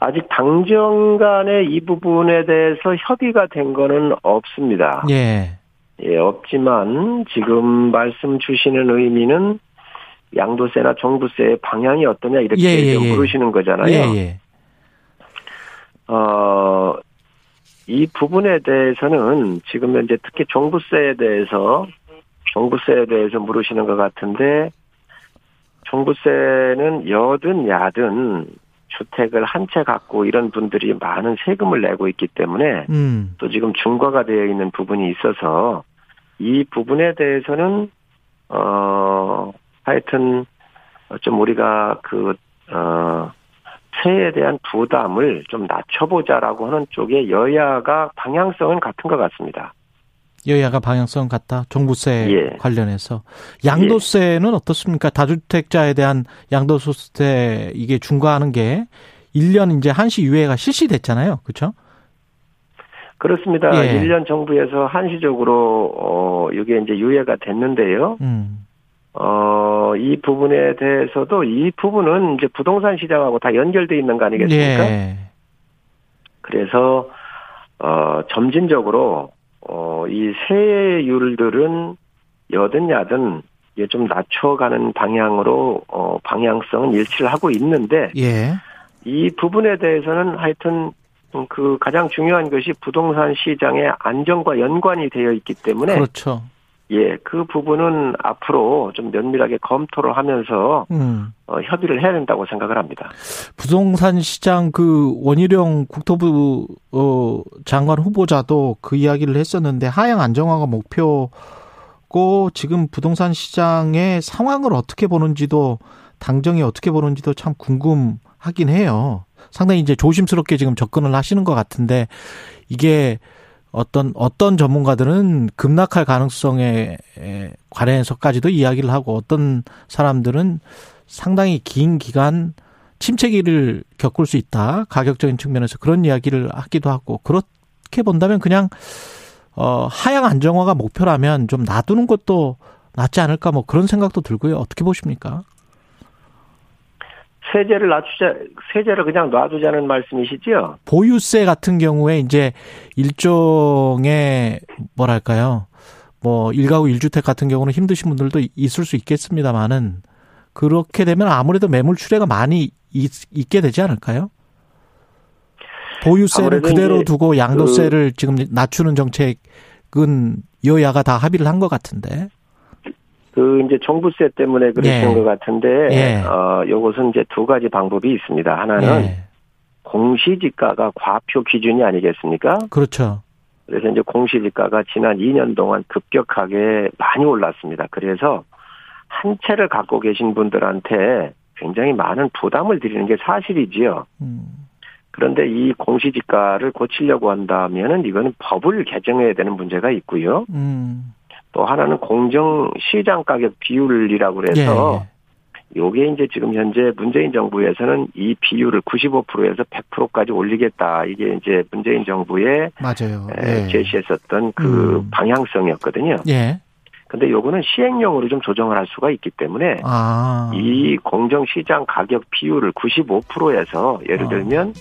아직 당정 간에 이 부분에 대해서 협의가 된 거는 없습니다. 예. 예, 없지만 지금 말씀 주시는 의미는 양도세나 종부세의 방향이 어떠냐 이렇게 예, 예, 좀 예. 물으시는 거잖아요. 예, 예. 어, 이 부분에 대해서는 지금 현재 특히 종부세에 대해서 종부세에 대해서 물으시는 것 같은데 종부세는 여든 야든 주택을 한 채 갖고 이런 분들이 많은 세금을 내고 있기 때문에 음. 또 지금 중과가 되어 있는 부분이 있어서 이 부분에 대해서는 어 하여튼 좀 우리가 그어 세에 대한 부담을 좀 낮춰보자라고 하는 쪽에 여야가 방향성은 같은 것 같습니다. 여야가 방향성 같다. 종부세 예. 관련해서 양도세는 어떻습니까? 다주택자에 대한 양도소득세 이게 중과하는 게 1년 이제 한시 유예가 실시됐잖아요. 그렇죠? 그렇습니다. 예. 1년 정부에서 한시적으로 어 이게 이제 유예가 됐는데요. 음. 어 이 부분에 대해서도 이 부분은 이제 부동산 시장하고 다 연결돼 있는 거 아니겠습니까? 예. 그래서 어 점진적으로 어 이 세율들은 여든 야든 이게 좀 낮춰가는 방향으로 어 방향성은 일치를 하고 있는데 예. 이 부분에 대해서는 하여튼 음, 그 가장 중요한 것이 부동산 시장의 안정과 연관이 되어 있기 때문에 그렇죠. 예, 그 부분은 앞으로 좀 면밀하게 검토를 하면서 음. 어, 협의를 해야 된다고 생각을 합니다. 부동산 시장 그 원희룡 국토부 어, 장관 후보자도 그 이야기를 했었는데 하향 안정화가 목표고 지금 부동산 시장의 상황을 어떻게 보는지도 당정이 어떻게 보는지도 참 궁금하긴 해요. 상당히 이제 조심스럽게 지금 접근을 하시는 것 같은데 이게 어떤 어떤 전문가들은 급락할 가능성에 에 관해서까지도 이야기를 하고 어떤 사람들은 상당히 긴 기간 침체기를 겪을 수 있다. 가격적인 측면에서 그런 이야기를 하기도 하고 그렇게 본다면 그냥 어 하향 안정화가 목표라면 좀 놔두는 것도 낫지 않을까 뭐 그런 생각도 들고요. 어떻게 보십니까? 세제를 낮추자, 세제를 그냥 놔두자는 말씀이시죠? 보유세 같은 경우에 이제 일종의 뭐랄까요? 뭐 일가구 일주택 같은 경우는 힘드신 분들도 있을 수 있겠습니다만은 그렇게 되면 아무래도 매물 출회가 많이 있, 게 되지 않을까요? 보유세를 그대로 두고 양도세를 지금 낮추는 정책은 여야가 다 합의를 한 것 같은데. 그 이제 종부세 때문에 그러시는 예. 것 같은데, 예. 어, 요것은 이제 두 가지 방법이 있습니다. 하나는 예. 공시지가가 과표 기준이 아니겠습니까? 그렇죠. 그래서 이제 공시지가가 지난 2년 동안 급격하게 많이 올랐습니다. 그래서 한 채를 갖고 계신 분들한테 굉장히 많은 부담을 드리는 게 사실이지요. 음. 그런데 이 공시지가를 고치려고 한다면은 이거는 법을 개정해야 되는 문제가 있고요. 음. 또 하나는 공정 시장 가격 비율이라고 예. 그래서 요게 이제 지금 현재 문재인 정부에서는 이 비율을 95%에서 100%까지 올리겠다. 이게 이제 문재인 정부의 맞아요. 에, 예. 제시했었던 그 음. 방향성이었거든요. 예. 근데 요거는 시행령으로 좀 조정을 할 수가 있기 때문에 아. 이 공정 시장 가격 비율을 95%에서 예를 아. 들면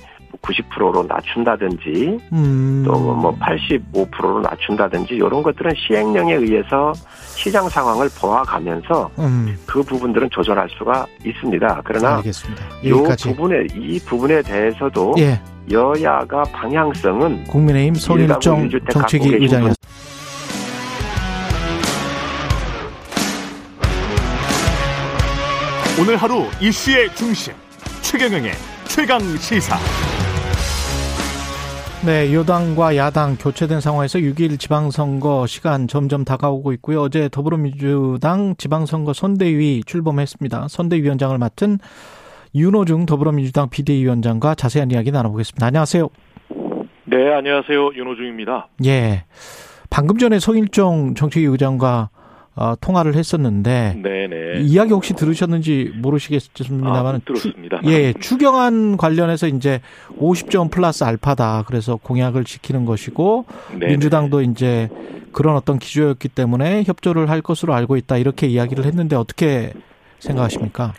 90%로 낮춘다든지 음. 또뭐 85%로 낮춘다든지 이런 것들은 시행령에 의해서 시장 상황을 보아가면서 음. 그 부분들은 조절할 수가 있습니다. 그러나 알겠습니다. 이 여기까지. 부분에 이 부분에 대해서도 예. 여야가 방향성은 국민의힘 일주택 정책위 갖고 계신 의장이었습니다. 오늘 하루 이슈의 중심 최경영의 최강 시사. 네, 여당과 야당 교체된 상황에서 6일 지방선거 시간 점점 다가오고 있고요. 어제 더불어민주당 지방선거 선대위 출범했습니다. 선대위원장을 맡은 윤호중 더불어민주당 비대위원장과 자세한 이야기 나눠보겠습니다. 안녕하세요. 네, 안녕하세요. 윤호중입니다. 예. 방금 전에 송일정 정책위 의장과 어, 통화를 했었는데 네네. 이야기 혹시 들으셨는지 모르시겠습니다만 아, 들었습니다. 예, 추경안 관련해서 이제 50점 플러스 알파다. 그래서 공약을 지키는 것이고 네네. 민주당도 이제 그런 어떤 기조였기 때문에 협조를 할 것으로 알고 있다. 이렇게 이야기를 했는데 어떻게 생각하십니까?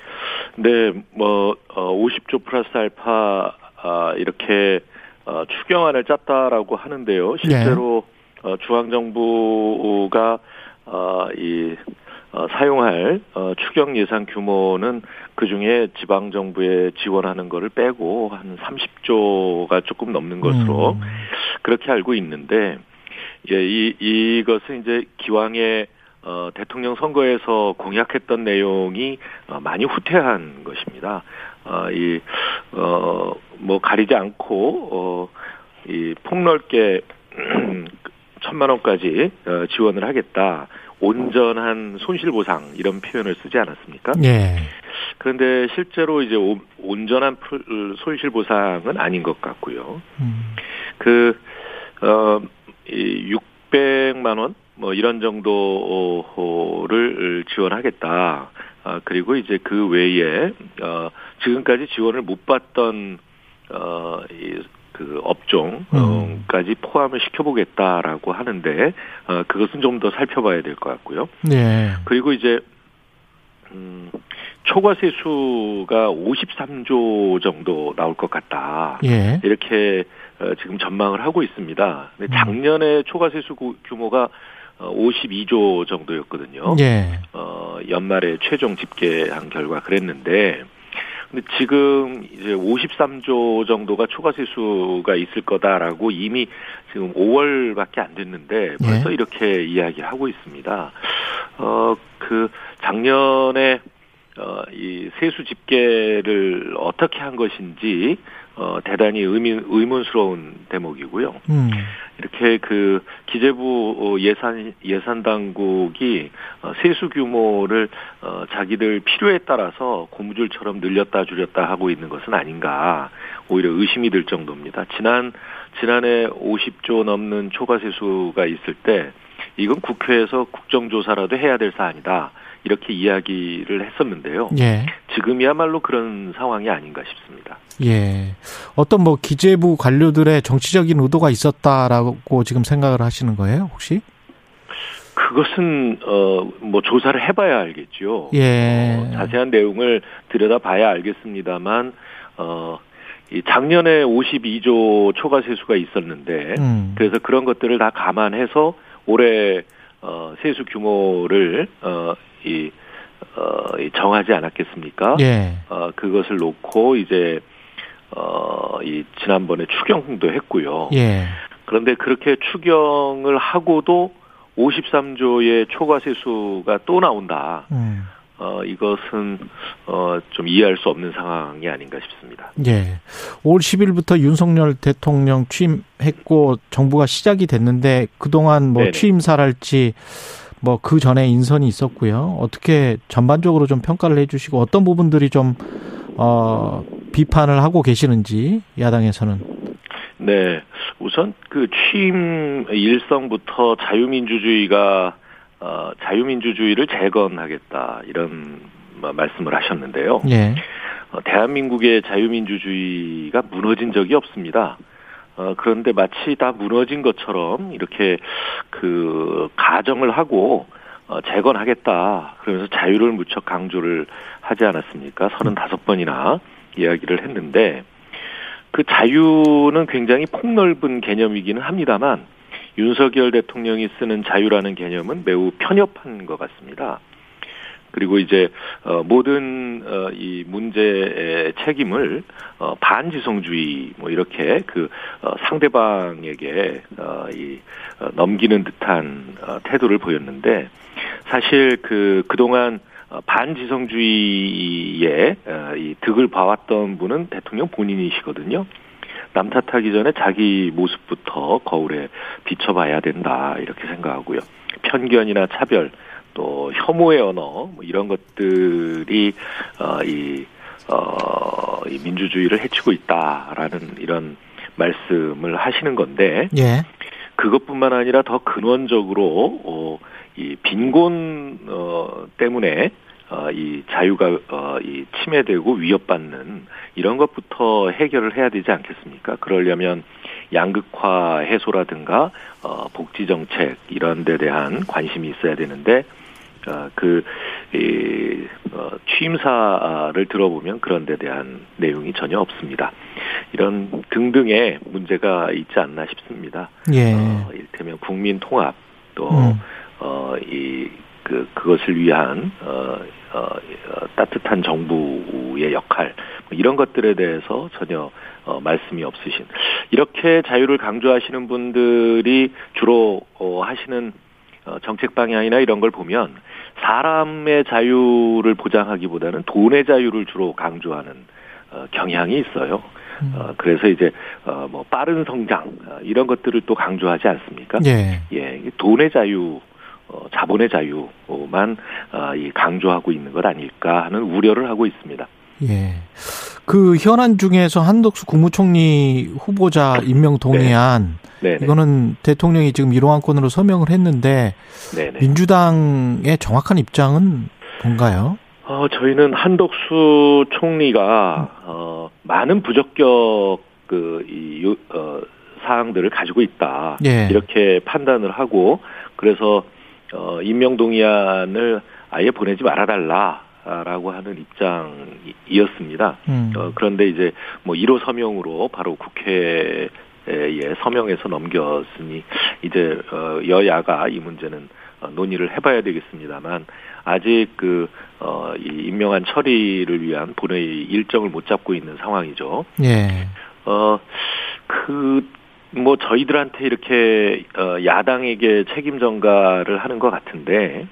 네, 뭐 어, 50조 플러스 알파 아, 이렇게 어, 추경안을 짰다라고 하는데요. 실제로 어, 중앙정부가 어, 이 어, 사용할 어, 추경 예산 규모는 그 중에 지방 정부에 지원하는 거를 빼고 한 30조가 조금 넘는 것으로 음. 그렇게 알고 있는데 예, 이 이것은 이제 기왕에 어, 대통령 선거에서 공약했던 내용이 어, 많이 후퇴한 것입니다. 어, 이, 어, 뭐 가리지 않고, 어, 이 폭넓게 천만 원까지 어, 지원을 하겠다. 온전한 손실보상 이런 표현을 쓰지 않았습니까? 예. 그런데 실제로 이제 오- 온전한 풀- 손실보상은 아닌 것 같고요. 음. 그, 어, 이 600만 원? 뭐 이런 정도를 지원하겠다. 아, 그리고 이제 그 외에, 어, 지금까지 지원을 못 받던, 어, 이, 그 업종까지 포함을 시켜보겠다라고 하는데, 어, 그것은 좀 더 살펴봐야 될 것 같고요. 예. 그리고 이제 음, 초과세 수가 53조 정도 나올 것 같다. 예. 이렇게 어, 지금 전망을 하고 있습니다. 음. 근데 작년에 초과세 수 구- 규모가 어, 52조 정도였거든요. 예. 어, 연말에 최종 집계한 결과 그랬는데 근데 지금 이제 53조 정도가 초과 세 수가 있을 거다라고 이미 지금 5월밖에 안 됐는데 벌써 예. 이렇게 이야기를 하고 있습니다. 어, 그 작년에 어, 이 세수 집계를 어떻게 한 것인지 어, 대단히 의미, 의문스러운 대목이고요. 음. 이렇게 그 기재부 어, 예산 예산 당국이 어, 세수 규모를 어, 자기들 필요에 따라서 고무줄처럼 늘렸다 줄였다 하고 있는 것은 아닌가 오히려 의심이 들 정도입니다. 지난 지난해 50조 넘는 초과 세수가 있을 때 이건 국회에서 국정조사라도 해야 될 사안이다 이렇게 이야기를 했었는데요. 예. 지금이야말로 그런 상황이 아닌가 싶습니다. 예. 어떤 뭐 기재부 관료들의 정치적인 의도가 있었다라고 지금 생각을 하시는 거예요, 혹시? 그것은 어 뭐 조사를 해봐야 알겠죠. 예. 어, 자세한 내용을 들여다봐야 알겠습니다만 어. 이 작년에 52조 초과 세수가 있었는데 음. 그래서 그런 것들을 다 감안해서 올해 어 세수 규모를 어 이 어, 이 정하지 않았겠습니까? 예. 어 그것을 놓고 이제 어 이 지난번에 추경도 했고요. 예. 그런데 그렇게 추경을 하고도 53조의 초과 세수가 또 나온다. 음. 어, 이것은, 어, 좀 이해할 수 없는 상황이 아닌가 싶습니다. 예. 5월 10일부터 윤석열 대통령 취임했고 정부가 시작이 됐는데 그동안 뭐 네네. 취임사랄지 뭐 그 전에 인선이 있었고요. 어떻게 전반적으로 좀 평가를 해 주시고 어떤 부분들이 좀 어, 비판을 하고 계시는지 야당에서는 네. 우선 그 취임 일성부터 자유민주주의가, 어, 자유민주주의를 재건하겠다. 이런 말씀을 하셨는데요. 예. 어, 대한민국의 자유민주주의가 무너진 적이 없습니다. 어, 그런데 마치 다 무너진 것처럼 이렇게 그 가정을 하고 어, 재건하겠다. 그러면서 자유를 무척 강조를 하지 않았습니까? 35번이나 이야기를 했는데 그 자유는 굉장히 폭넓은 개념이기는 합니다만 윤석열 대통령이 쓰는 자유라는 개념은 매우 편협한 것 같습니다. 그리고 이제 어 모든 어이 문제의 책임을 어 반지성주의 뭐 이렇게 그 어, 상대방에게 어, 넘기는 듯한 어, 태도를 보였는데 사실 그 그동안 어, 반지성주의의 어, 이 득을 봐왔던 분은 대통령 본인이시거든요. 남 탓하기 전에 자기 모습부터 거울에 비춰봐야 된다 이렇게 생각하고요. 편견이나 차별 또 혐오의 언어 뭐 이런 것들이 어이 어, 이 민주주의를 해치고 있다라는 이런 말씀을 하시는 건데 예. 그것뿐만 아니라 더 근원적으로 어, 이 빈곤 어, 때문에 어, 이 자유가 어, 이 침해되고 위협받는 이런 것부터 해결을 해야 되지 않겠습니까? 그러려면 양극화 해소라든가 어, 복지 정책 이런 데 대한 관심이 있어야 되는데 어, 그, 이, 어, 취임사를 들어보면 그런 데 대한 내용이 전혀 없습니다. 이런 등등의 문제가 있지 않나 싶습니다. 예. 어, 이를테면 국민 통합, 또, 음. 어, 이, 그, 그것을 위한, 어, 어, 어, 따뜻한 정부의 역할, 뭐 이런 것들에 대해서 전혀, 어, 말씀이 없으신. 이렇게 자유를 강조하시는 분들이 주로, 어, 하시는 어, 정책 방향이나 이런 걸 보면 사람의 자유를 보장하기보다는 돈의 자유를 주로 강조하는 어, 경향이 있어요. 어, 그래서 이제 어, 뭐 빠른 성장 어, 이런 것들을 또 강조하지 않습니까? 예. 예, 돈의 자유, 어, 자본의 자유만 어, 이 강조하고 있는 것 아닐까 하는 우려를 하고 있습니다. 예. 그 현안 중에서 한덕수 국무총리 후보자 임명 동의안 네, 네, 이거는 대통령이 지금 1호 안건으로 서명을 했는데 네, 네. 민주당의 정확한 입장은 뭔가요? 어, 저희는 한덕수 총리가 어, 많은 부적격 그이 어, 사항들을 가지고 있다 예. 이렇게 판단을 하고 그래서 어, 임명 동의안을 아예 보내지 말아달라라고 하는 입장이었습니다. 음. 어, 그런데 이제 뭐 1호 서명으로 바로 국회에 서명해서 넘겼으니 이제 어, 여야가 이 문제는 어, 논의를 해봐야 되겠습니다만 아직 그 어, 이 임명한 처리를 위한 본회의 일정을 못 잡고 있는 상황이죠. 예. 어, 그, 뭐, 저희들한테 이렇게, 어, 야당에게 책임 전가를 하는 것 같은데,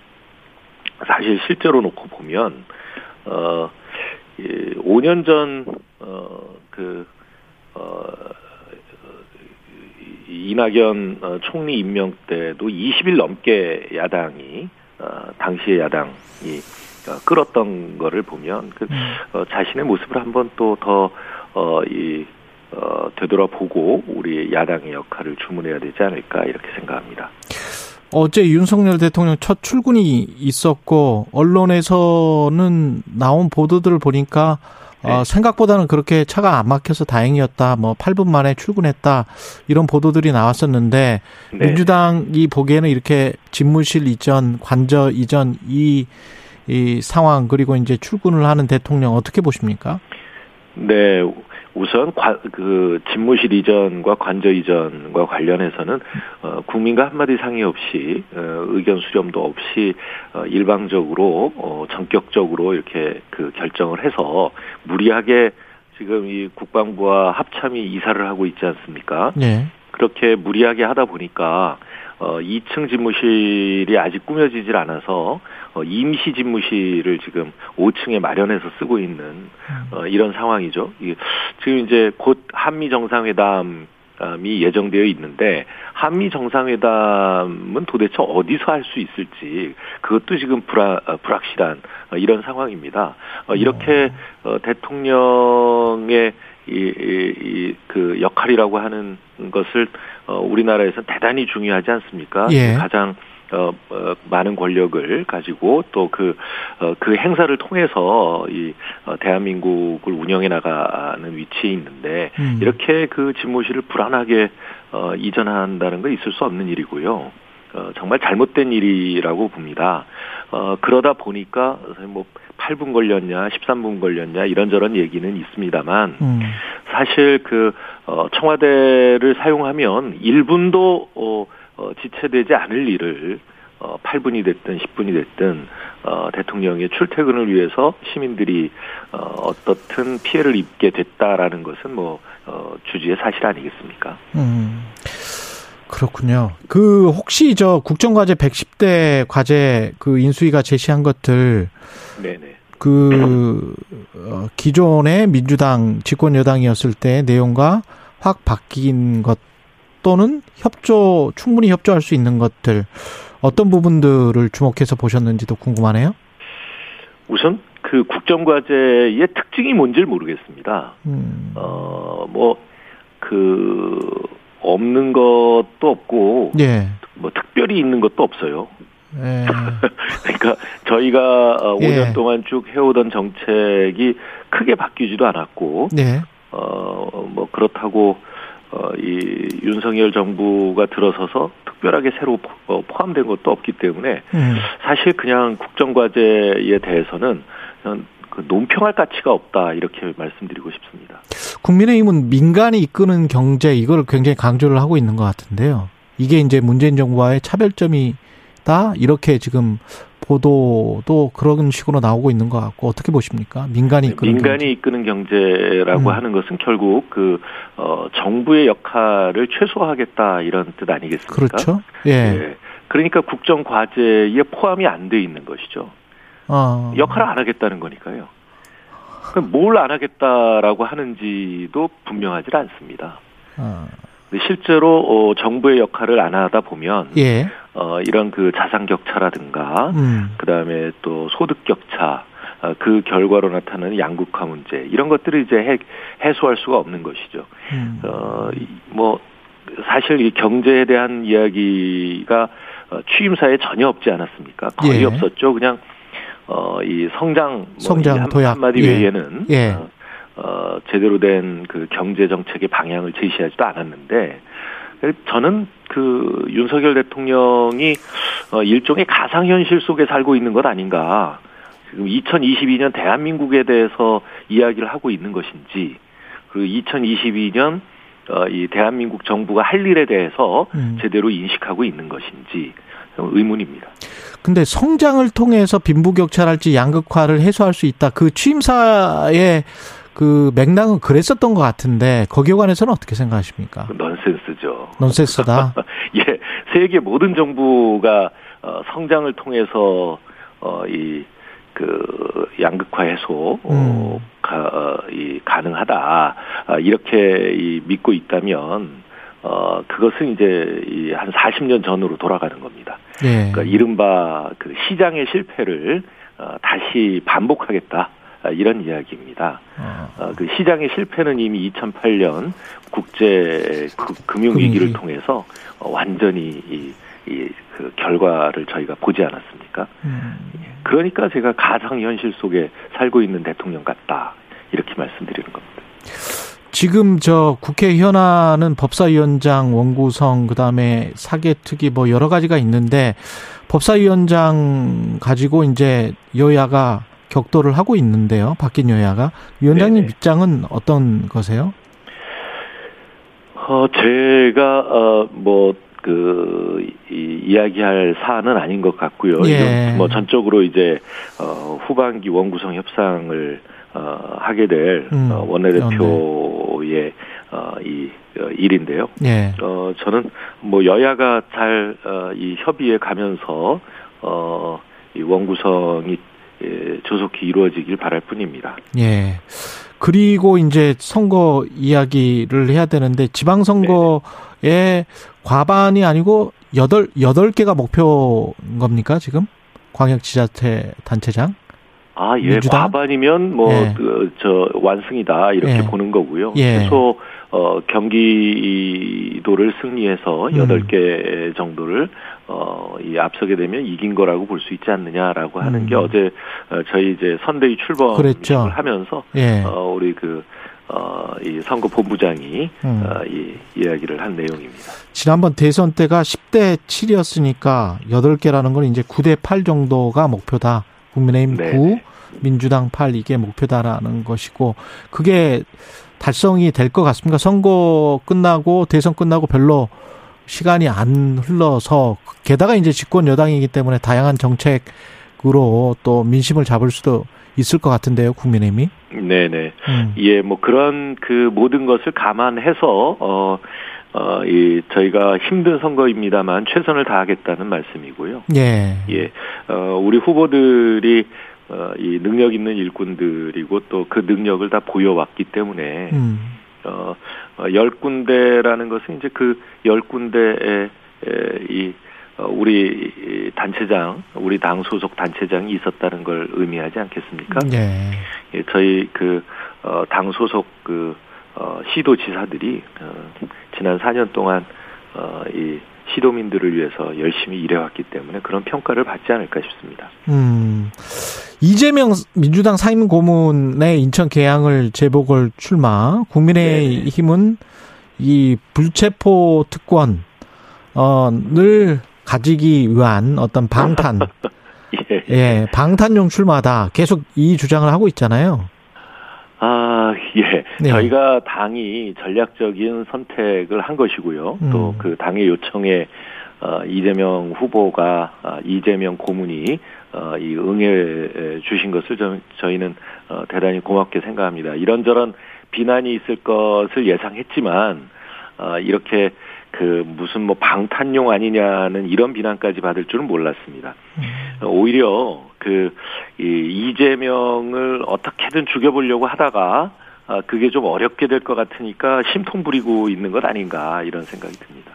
사실 실제로 놓고 보면, 어, 이 5년 전, 어, 그, 어, 이- 이낙연 어, 총리 임명 때도 20일 넘게 야당이, 어, 당시의 야당이, 어, 끌었던 거를 보면, 그, 어, 자신의 모습을 한번 또 더, 어, 이, 어, 되돌아보고 우리 야당의 역할을 주문해야 되지 않을까 이렇게 생각합니다. 어제 윤석열 대통령 첫 출근이 있었고 언론에서는 나온 보도들을 보니까 어, 네. 생각보다는 그렇게 차가 안 막혀서 다행이었다. 뭐 8분 만에 출근했다. 이런 보도들이 나왔었는데 네. 민주당이 보기에는 이렇게 집무실 이전, 관저 이전 이, 이 상황 그리고 이제 출근을 하는 대통령 어떻게 보십니까? 네, 우선 관, 그 집무실 이전과 관저 이전과 관련해서는 어, 국민과 한마디 상의 없이 어, 의견 수렴도 없이 어, 일방적으로 어, 전격적으로 이렇게 그 결정을 해서 무리하게 지금 이 국방부와 합참이 이사를 하고 있지 않습니까? 네. 그렇게 무리하게 하다 보니까 어 2층 집무실이 아직 꾸며지질 않아서 어 임시 집무실을 지금 5층에 마련해서 쓰고 있는 어 이런 상황이죠. 지금 이제 곧 한미 정상회담 이 예정되어 있는데 한미 정상회담은 도대체 어디서 할 수 있을지 그것도 지금 불안, 어, 불확실한 어, 이런 상황입니다. 어, 이렇게 어, 대통령의 이, 이, 이, 그 역할이라고 하는 것을 어, 우리나라에서 대단히 중요하지 않습니까? 예. 가장 어, 어, 많은 권력을 가지고 또 그, 어, 그 행사를 통해서 이, 어, 대한민국을 운영해 나가는 위치에 있는데, 음. 이렇게 그 집무실을 불안하게, 어, 이전한다는 건 있을 수 없는 일이고요. 어, 정말 잘못된 일이라고 봅니다. 어, 그러다 보니까, 뭐, 8분 걸렸냐, 13분 걸렸냐, 이런저런 얘기는 있습니다만, 음. 사실 그, 어, 청와대를 사용하면 1분도, 어, 어, 지체되지 않을 일을 어, 8분이 됐든 10분이 됐든 어, 대통령의 출퇴근을 위해서 시민들이 어, 어떻든 피해를 입게 됐다라는 것은 뭐 어, 주지의 사실 아니겠습니까? 음. 그렇군요. 그 혹시 저 국정과제 110대 과제 그 인수위가 제시한 것들 네네. 그 어, 기존의 민주당 집권 여당이었을 때 내용과 확 바뀐 것 또는 협조 충분히 협조할 수 있는 것들 어떤 부분들을 주목해서 보셨는지도 궁금하네요. 우선 그 국정과제의 특징이 뭔지를 모르겠습니다. 음. 어, 뭐, 그, 없는 것도 없고, 예. 뭐 특별히 있는 것도 없어요. 예. 그러니까 저희가 어, 예. 5년 동안 쭉 해오던 정책이 크게 바뀌지도 않았고, 네. 어, 뭐 그렇다고 어, 이 윤석열 정부가 들어서서 특별하게 새로 포- 어, 포함된 것도 없기 때문에 음. 사실 그냥 국정과제에 대해서는 그냥 그 논평할 가치가 없다 이렇게 말씀드리고 싶습니다. 국민의힘은 민간이 이끄는 경제 이걸 굉장히 강조를 하고 있는 것 같은데요. 이게 이제 문재인 정부와의 차별점이다 이렇게 지금 보도도 그런 식으로 나오고 있는 것 같고 어떻게 보십니까? 민간이 이끄는 민간이 경제. 이끄는 경제라고 음. 하는 것은 결국 그 어, 정부의 역할을 최소화하겠다 이런 뜻 아니겠습니까? 그렇죠. 예. 예. 그러니까 국정 과제에 포함이 안 돼 있는 것이죠. 어. 역할을 안 하겠다는 거니까요. 그럼 뭘안 하겠다라고 하는지도 분명하지 않습니다. 어. 실제로 어, 정부의 역할을 안 하다 보면 예. 어, 이런 그 자산 격차라든가 음. 그다음에 또 소득 격차 어, 그 결과로 나타나는 양극화 문제 이런 것들을 이제 해, 해소할 수가 없는 것이죠. 음. 어, 이- 뭐, 사실 이 경제에 대한 이야기가 어, 취임사에 전혀 없지 않았습니까? 거의 예. 없었죠. 그냥, 어, 이 성장, 뭐 성장, 이 한, 도약. 한마디 예. 외에는, 예. 어, 어, 제대로 된 그 경제 정책의 방향을 제시하지도 않았는데, 저는 그 윤석열 대통령이 어, 일종의 가상현실 속에 살고 있는 것 아닌가. 지금 2022년 대한민국에 대해서 이야기를 하고 있는 것인지, 그리고 2022년 어, 이 대한민국 정부가 할 일에 대해서 음. 제대로 인식하고 있는 것인지 좀 의문입니다. 근데 성장을 통해서 빈부격차랄지 양극화를 해소할 수 있다. 그 취임사의 그 맥락은 그랬었던 것 같은데 거기에 관해서는 어떻게 생각하십니까? 그 넌센스죠. 넌센스다. 예, 세계 모든 정부가 어, 성장을 통해서 어, 이 그 양극화 해소 어, 음. 가, 어, 이 가능하다 아, 이렇게 이 믿고 있다면 어 그것은 이제 이 한 40년 전으로 돌아가는 겁니다. 예. 그러니까 이른바 그 시장의 실패를 어, 다시 반복하겠다 아, 이런 이야기입니다. 어. 어, 그 시장의 실패는 이미 2008년 국제 그, 금융 위기를. 통해서 어, 완전히 이, 이, 그 결과를 저희가 보지 않았습니까? 음. 그러니까 제가 가상 현실 속에 살고 있는 대통령 같다 이렇게 말씀드리는 겁니다. 지금 저 국회 현안은 법사위원장 원구성 그다음에 사개특위 뭐 여러 가지가 있는데 법사위원장 가지고 이제 여야가 격돌을 하고 있는데요. 바뀐 여야가 위원장님 네네. 입장은 어떤 거세요? 어, 제가, 어, 뭐, 그, 이, 이야기할 사안은 아닌 것 같고요. 예. 뭐, 전적으로 이제, 어, 후반기 원구성 협상을, 어, 하게 될, 음, 어, 원내대표의, 어, 이, 어, 일인데요. 예. 어, 저는 뭐, 여야가 잘, 어, 이 협의에 가면서, 어, 이 원구성이, 예, 조속히 이루어지길 바랄 뿐입니다. 예. 그리고 이제 선거 이야기를 해야 되는데 지방선거에 과반이 아니고 여덟 여덟 개가 목표인 겁니까 지금 광역 지자체 단체장? 아, 예, 민주당? 과반이면 뭐, 예. 그, 저, 완승이다, 이렇게 예. 보는 거고요. 예. 최소, 어, 경기도를 승리해서 음. 여덟 개 정도를, 어, 이 앞서게 되면 이긴 거라고 볼 수 있지 않느냐라고 하는 음. 게 어제, 어, 저희 이제 선대위 출범 그랬죠. 을 하면서, 예. 어, 우리 그, 어, 이 선거 본부장이, 음. 어, 이 이야기를 한 내용입니다. 지난번 대선 때가 10대 7이었으니까 8개라는 건 이제 9대 8 정도가 목표다. 국민의힘 네. 9, 민주당 8 이게 목표다라는 것이고 그게 달성이 될 것 같습니까? 선거 끝나고 대선 끝나고 별로 시간이 안 흘러서 게다가 이제 집권 여당이기 때문에 다양한 정책으로 또 민심을 잡을 수도 있을 것 같은데요, 국민의힘이. 네네. 음. 예, 뭐 그런 그 모든 것을 감안해서 어, 어, 이 저희가 힘든 선거입니다만 최선을 다하겠다는 말씀이고요. 예. 예, 어, 우리 후보들이 어, 이 능력 있는 일꾼들이고 또 그 능력을 다 보여왔기 때문에 음. 어, 어, 열 군데라는 것은 이제 그 열 군데에 에, 이 어, 우리 이 단체장, 우리 당 소속 단체장이 있었다는 걸 의미하지 않겠습니까? 예. 예, 저희 그, 어, 당 소속 그, 어, 시도지사들이, 어, 지난 4년 동안, 어, 이 시도민들을 위해서 열심히 일해왔기 때문에 그런 평가를 받지 않을까 싶습니다. 음. 이재명 민주당 상임 고문의 인천 계양을 재보궐 출마. 국민의힘은 이 불체포 특권 어를 가지기 위한 어떤 방탄 예. 예, 방탄용 출마다 계속 이 주장을 하고 있잖아요. 아, 예. 네. 저희가 당이 전략적인 선택을 한 것이고요. 음. 또그 당의 요청에 어, 이재명 후보가 아, 이재명 고문이 어, 이 응해 주신 것을 저, 저희는 어, 대단히 고맙게 생각합니다. 이런저런 비난이 있을 것을 예상했지만 어, 이렇게 그 무슨 뭐 방탄용 아니냐는 이런 비난까지 받을 줄은 몰랐습니다. 음. 오히려 그 이, 이재명을 어떻게든 죽여보려고 하다가 아, 그게 좀 어렵게 될 것 같으니까 심통 부리고 있는 것 아닌가 이런 생각이 듭니다.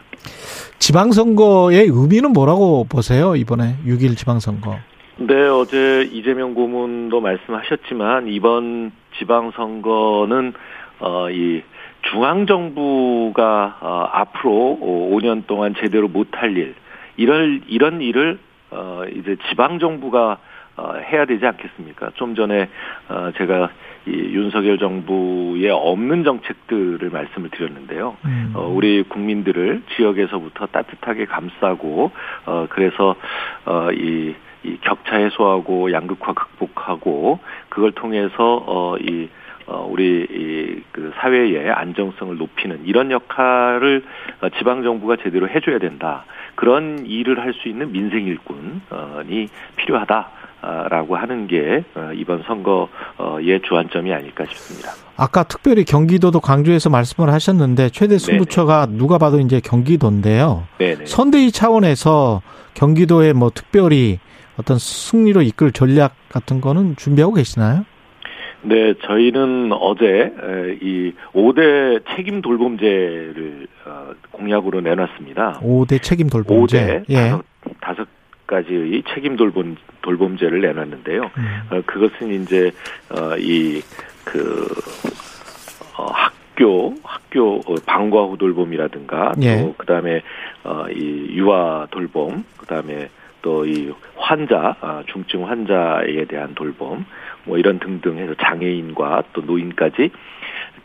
지방선거의 의미는 뭐라고 보세요? 이번에 6일 지방선거. 네, 어제 이재명 고문도 말씀하셨지만 이번 지방선거는 어, 이 중앙정부가 어, 앞으로 5년 동안 제대로 못할 일, 이럴 이런 일을 어, 이제 지방정부가 어, 해야 되지 않겠습니까? 좀 전에 어, 제가 이 윤석열 정부에 없는 정책들을 말씀을 드렸는데요. 음. 어, 우리 국민들을 지역에서부터 따뜻하게 감싸고 어, 그래서 어, 이, 이 격차 해소하고 양극화 극복하고 그걸 통해서 어, 이 어, 우리 이, 그 사회의 안정성을 높이는 이런 역할을 어, 지방 정부가 제대로 해줘야 된다. 그런 일을 할 수 있는 민생 일꾼이 필요하다. 라고 하는 게 어, 이번 선거의 주안점이 아닐까 싶습니다. 아까 특별히 경기도도 강조해서 말씀을 하셨는데 최대 승부처가 누가 봐도 이제 경기도인데요. 네네. 선대위 차원에서 경기도에 뭐 특별히 어떤 승리로 이끌 전략 같은 거는 준비하고 계시나요? 네, 저희는 어제 에, 이 5대 책임 돌봄제를 어, 공약으로 내놨습니다. 5대 책임 돌봄제. 5대 다섯, 다섯 가지의 책임 돌봄 돌봄제를 내놨는데요. 음. 어, 그것은 이제 어, 이그 어, 학교 학교 어, 방과 후 돌봄이라든가 예. 또 그다음에 어, 이 유아 돌봄 그다음에 또 이 환자 아, 중증 환자에 대한 돌봄 뭐 이런 등등 해서 장애인과 또 노인까지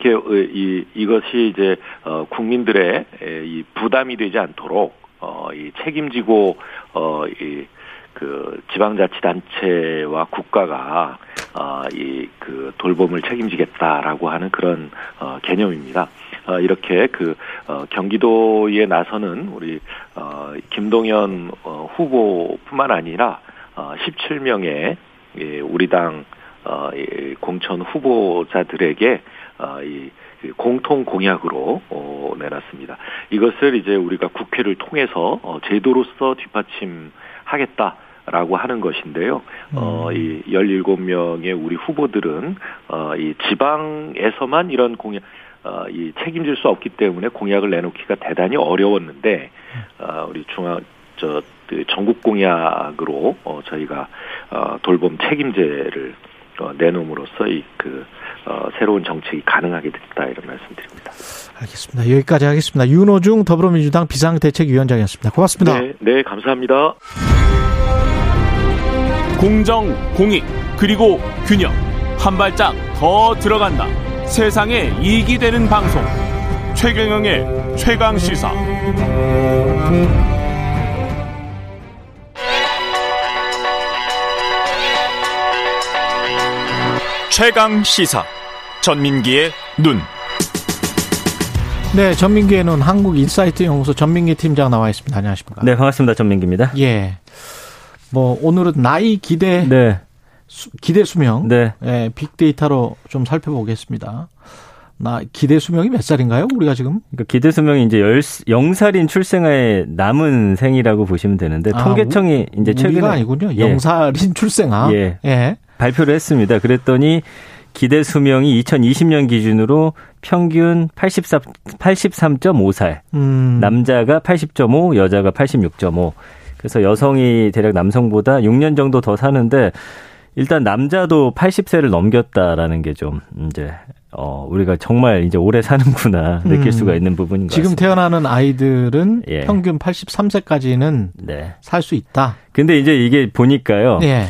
이렇게 어, 이 이것이 이제 어 국민들의 에, 이 부담이 되지 않도록 어 이 책임지고 어 이 그 지방자치단체와 국가가 어 이 그 돌봄을 책임지겠다라고 하는 그런 어 개념입니다. 어 이렇게 그 어, 경기도에 나서는 우리 어, 김동연 어, 후보뿐만 아니라 어, 17명의 예, 우리 당 어, 이 공천 후보자들에게 어, 이 공통 공약으로 어, 내놨습니다. 이것을 이제 우리가 국회를 통해서 어, 제도로서 뒷받침하겠다. 라고 하는 것인데요. 어, 이 17명의 우리 후보들은, 어, 이 지방에서만 이런 공약, 어, 이 책임질 수 없기 때문에 공약을 내놓기가 대단히 어려웠는데, 어, 우리 중앙, 저, 그 전국 공약으로, 어, 저희가, 어, 돌봄 책임제를, 어, 내놓음으로써 이 그 어, 새로운 정책이 가능하게 됐다 이런 말씀드립니다. 알겠습니다. 여기까지 하겠습니다. 윤호중 더불어민주당 비상대책위원장이었습니다. 고맙습니다. 네, 네 감사합니다. 공정, 공익, 그리고 균형. 한 발짝 더 들어간다. 세상에 이익이 되는 방송. 최경영의 최강 시사. 최강 시사. 전민기의 눈. 네, 전민기의 눈 한국 인사이트 연구소 전민기 팀장 나와 있습니다. 안녕하십니까? 네, 반갑습니다. 전민기입니다. 예. 뭐 오늘은 나이 기대 네. 수, 기대 수명 네. 예, 빅데이터로 좀 살펴보겠습니다. 나 기대 수명이 몇 살인가요? 우리가 지금? 그러니까 기대 수명이 이제 열 0살인 출생아의 남은 생이라고 보시면 되는데 아, 통계청이 우, 이제 최근에 우리가 아니군요. 예, 영살인 출생아. 예. 예. 발표를 했습니다. 그랬더니 기대 수명이 2020년 기준으로 평균 84 83.5살. 음. 남자가 80.5, 여자가 86.5. 그래서 여성이 대략 남성보다 6년 정도 더 사는데 일단 남자도 80세를 넘겼다라는 게 좀 이제 어 우리가 정말 이제 오래 사는구나 느낄 음. 수가 있는 부분인 것 지금 같습니다. 태어나는 아이들은 예. 평균 83세까지는 네. 살수 있다. 근데 이제 이게 보니까요. 예.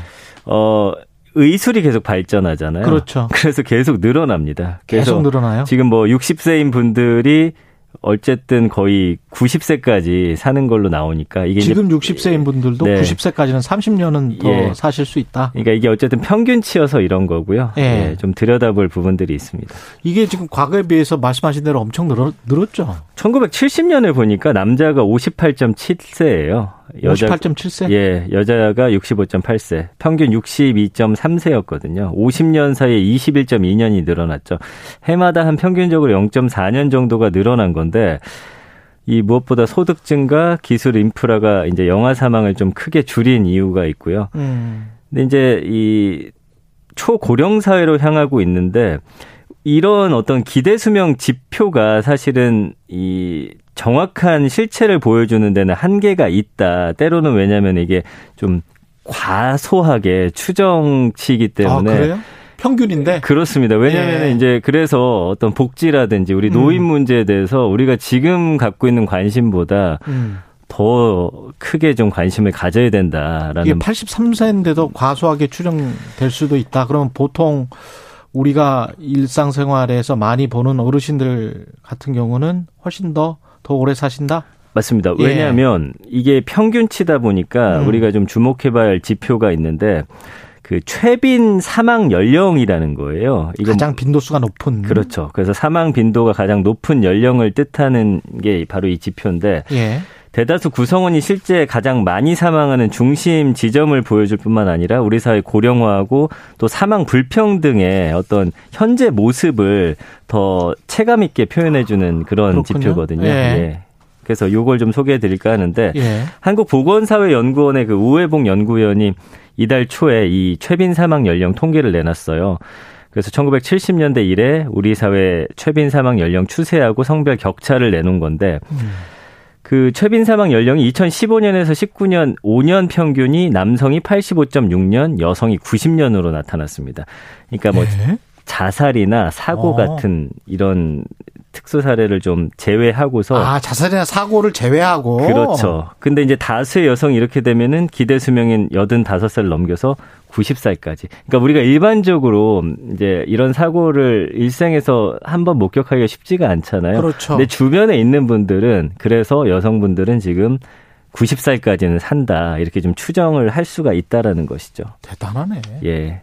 어 의술이 계속 발전하잖아요. 그렇죠. 그래서 계속 늘어납니다. 계속 늘어나요. 지금 뭐 60세인 분들이 어쨌든 거의 90세까지 사는 걸로 나오니까 이게 지금 이제 60세인 분들도 네. 90세까지는 30년은 더 예. 사실 수 있다. 그러니까 이게 어쨌든 평균치여서 이런 거고요. 예. 예, 좀 들여다볼 부분들이 있습니다. 이게 지금 과거에 비해서 말씀하신 대로 엄청 늘어, 늘었죠. 1970년에 보니까 남자가 58.7세예요. 여자 58.7세? 예, 여자가 65.8세, 평균 62.3세였거든요. 50년 사이에 21.2년이 늘어났죠. 해마다 한 평균적으로 0.4년 정도가 늘어난 건데 이 무엇보다 소득 증가, 기술 인프라가 이제 영아 사망을 좀 크게 줄인 이유가 있고요. 음. 근데 이제 이 초고령 사회로 향하고 있는데 이런 어떤 기대 수명 지표가 사실은 이 정확한 실체를 보여주는 데는 한계가 있다. 때로는 왜냐하면 이게 좀 과소하게 추정치이기 때문에 아, 그래요? 평균인데? 그렇습니다. 왜냐하면 예. 이제 그래서 어떤 복지라든지 우리 노인 음. 문제에 대해서 우리가 지금 갖고 있는 관심보다 음. 더 크게 좀 관심을 가져야 된다라는 이게 83세인데도 과소하게 추정될 수도 있다. 그러면 보통 우리가 일상생활에서 많이 보는 어르신들 같은 경우는 훨씬 더, 더 오래 사신다? 맞습니다. 예. 왜냐하면 이게 평균치다 보니까 음. 우리가 좀 주목해봐야 할 지표가 있는데 그 최빈 사망 연령이라는 거예요. 이건 가장 빈도수가 높은. 그렇죠. 그래서 사망 빈도가 가장 높은 연령을 뜻하는 게 바로 이 지표인데 예. 대다수 구성원이 실제 가장 많이 사망하는 중심 지점을 보여줄 뿐만 아니라 우리 사회 고령화하고 또 사망 불평등의 어떤 현재 모습을 더 체감 있게 표현해주는 그런 그렇군요. 지표거든요. 예. 예. 그래서 요걸 좀 소개해 드릴까 하는데 예. 한국보건사회연구원의 그 우회복 연구위원이 이달 초에 이 최빈 사망 연령 통계를 내놨어요. 그래서 1970년대 이래 우리 사회 최빈 사망 연령 추세하고 성별 격차를 내놓은 건데 그 최빈 사망 연령이 2015년에서 19년 5년 평균이 남성이 85.6년, 여성이 90년으로 나타났습니다. 그러니까 뭐 예. 자살이나 사고 어. 같은 이런 특수 사례를 좀 제외하고서 아, 자살이나 사고를 제외하고. 그렇죠. 근데 이제 다수의 여성이 이렇게 되면은 기대 수명인 85살 넘겨서 90살까지. 그러니까 우리가 일반적으로 이제 이런 사고를 일생에서 한 번 목격하기가 쉽지가 않잖아요. 그렇죠. 근데 주변에 있는 분들은 그래서 여성분들은 지금 90살까지는 산다. 이렇게 좀 추정을 할 수가 있다라는 것이죠. 대단하네. 예.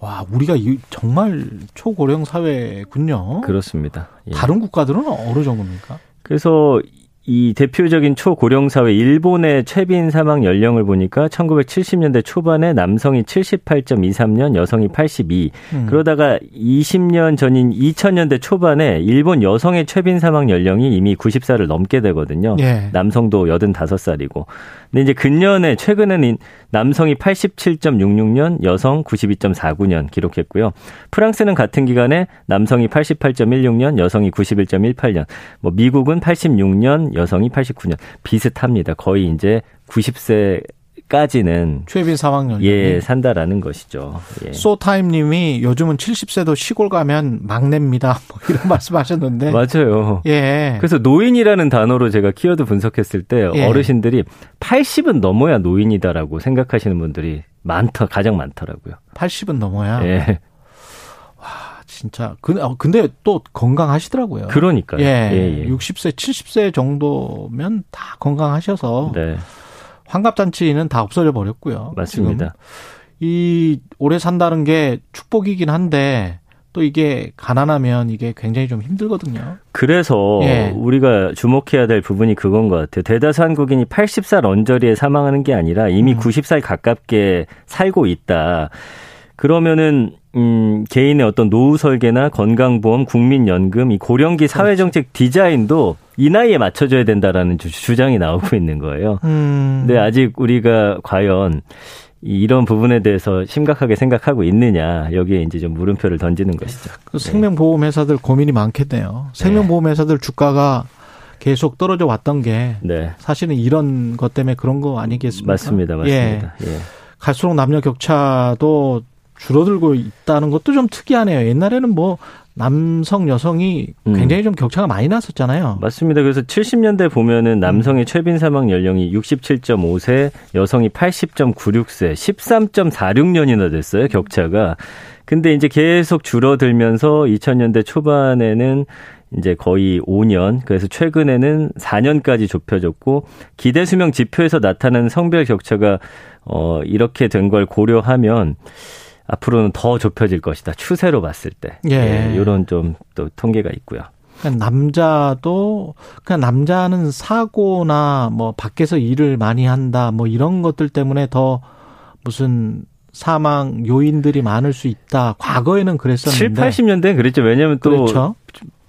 와, 우리가 이- 정말 초고령 사회군요. 그렇습니다. 예. 다른 국가들은 어느 정도입니까? 그래서 이 대표적인 초고령 사회 일본의 최빈 사망 연령을 보니까 1970년대 초반에 남성이 78.23년, 여성이 82. 음. 그러다가 20년 전인 2000년대 초반에 일본 여성의 최빈 사망 연령이 이미 90살을 넘게 되거든요. 예. 남성도 85살이고. 근데 이제 근년에 최근에는 남성이 87.66년, 여성 92.49년 기록했고요. 프랑스는 같은 기간에 남성이 88.16년, 여성이 91.18년. 뭐 미국은 86년, 여성이 89년. 비슷합니다. 거의 이제 까지는 최빈 사망 연령 예 산다라는 것이죠. 예. 소타임님이 요즘은 70세도 시골 가면 막내입니다. 뭐 이런 말씀하셨는데 맞아요. 예. 그래서 노인이라는 단어로 제가 키워드 분석했을 때 예. 어르신들이 80은 넘어야 노인이다라고 생각하시는 분들이 많다 가장 많더라고요. 80은 넘어야. 예. 진짜 근- 어, 근데 또 건강하시더라고요. 그러니까요. 예. 예, 예. 60세, 70세 정도면 다 건강하셔서 네, 환갑 잔치는 다 없어져 버렸고요. 맞습니다. 이 오래 산다는 게 축복이긴 한데 또 이게 가난하면 이게 굉장히 좀 힘들거든요. 그래서 예. 우리가 주목해야 될 부분이 그건 것 같아요. 대다수 한국인이 80살 언저리에 사망하는 게 아니라 이미 음. 90살 가깝게 살고 있다. 그러면은 음, 개인의 어떤 노후 설계나 건강보험, 국민연금, 이 고령기 사회정책 디자인도 이 나이에 맞춰줘야 된다라는 주- 주장이 나오고 있는 거예요. 음. 근데 아직 우리가 과연 이- 이런 부분에 대해서 심각하게 생각하고 있느냐 여기에 이제 좀 물음표를 던지는 것이죠. 그 생명보험 회사들 고민이 많겠네요. 생명보험 회사들 주가가 계속 떨어져 왔던 게 네. 사실은 이런 것 때문에 그런 거 아니겠습니까? 맞습니다. 예. 맞습니다. 예. 갈수록 남녀 격차도 줄어들고 있다는 것도 좀 특이하네요. 옛날에는 뭐 남성 여성이 음. 굉장히 좀 격차가 많이 났었잖아요. 맞습니다. 그래서 70년대 보면은 남성의 최빈 사망 연령이 67.5세, 여성이 80.96세, 13.46년이나 됐어요, 격차가. 근데 이제 계속 줄어들면서 2000년대 초반에는 이제 거의 5년, 그래서 최근에는 4년까지 좁혀졌고, 기대 수명 지표에서 나타나는 성별 격차가 어, 이렇게 된 걸 고려하면 앞으로는 더 좁혀질 것이다. 추세로 봤을 때. 예. 이런 좀 또 통계가 있고요. 그러니까 남자도 그냥 남자는 사고나 뭐 밖에서 일을 많이 한다 뭐 이런 것들 때문에 더 무슨 사망 요인들이 많을 수 있다. 과거에는 7, 그랬었는데 80년대는 그랬죠. 왜냐하면 또 그렇죠.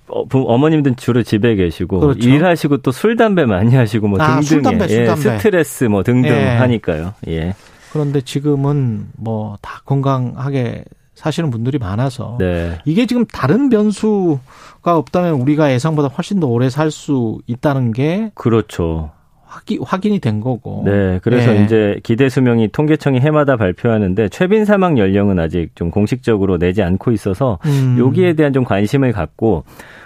어, 부- 어머님들은 주로 집에 계시고 그렇죠. 일하시고 또 술 담배 많이 하시고 뭐 아, 등등에 술, 담배, 술, 예, 담배. 스트레스 뭐 등등 예. 하니까요. 예. 그런데 지금은 뭐 다 건강하게 사시는 분들이 많아서 네. 이게 지금 다른 변수가 없다면 우리가 예상보다 훨씬 더 오래 살 수 있다는 게 그렇죠. 확인, 확인이 된 거고. 네. 그래서 예. 이제 기대 수명이 통계청이 해마다 발표하는데 최빈 사망 연령은 아직 좀 공식적으로 내지 않고 있어서 음. 여기에 대한 좀 관심을 갖고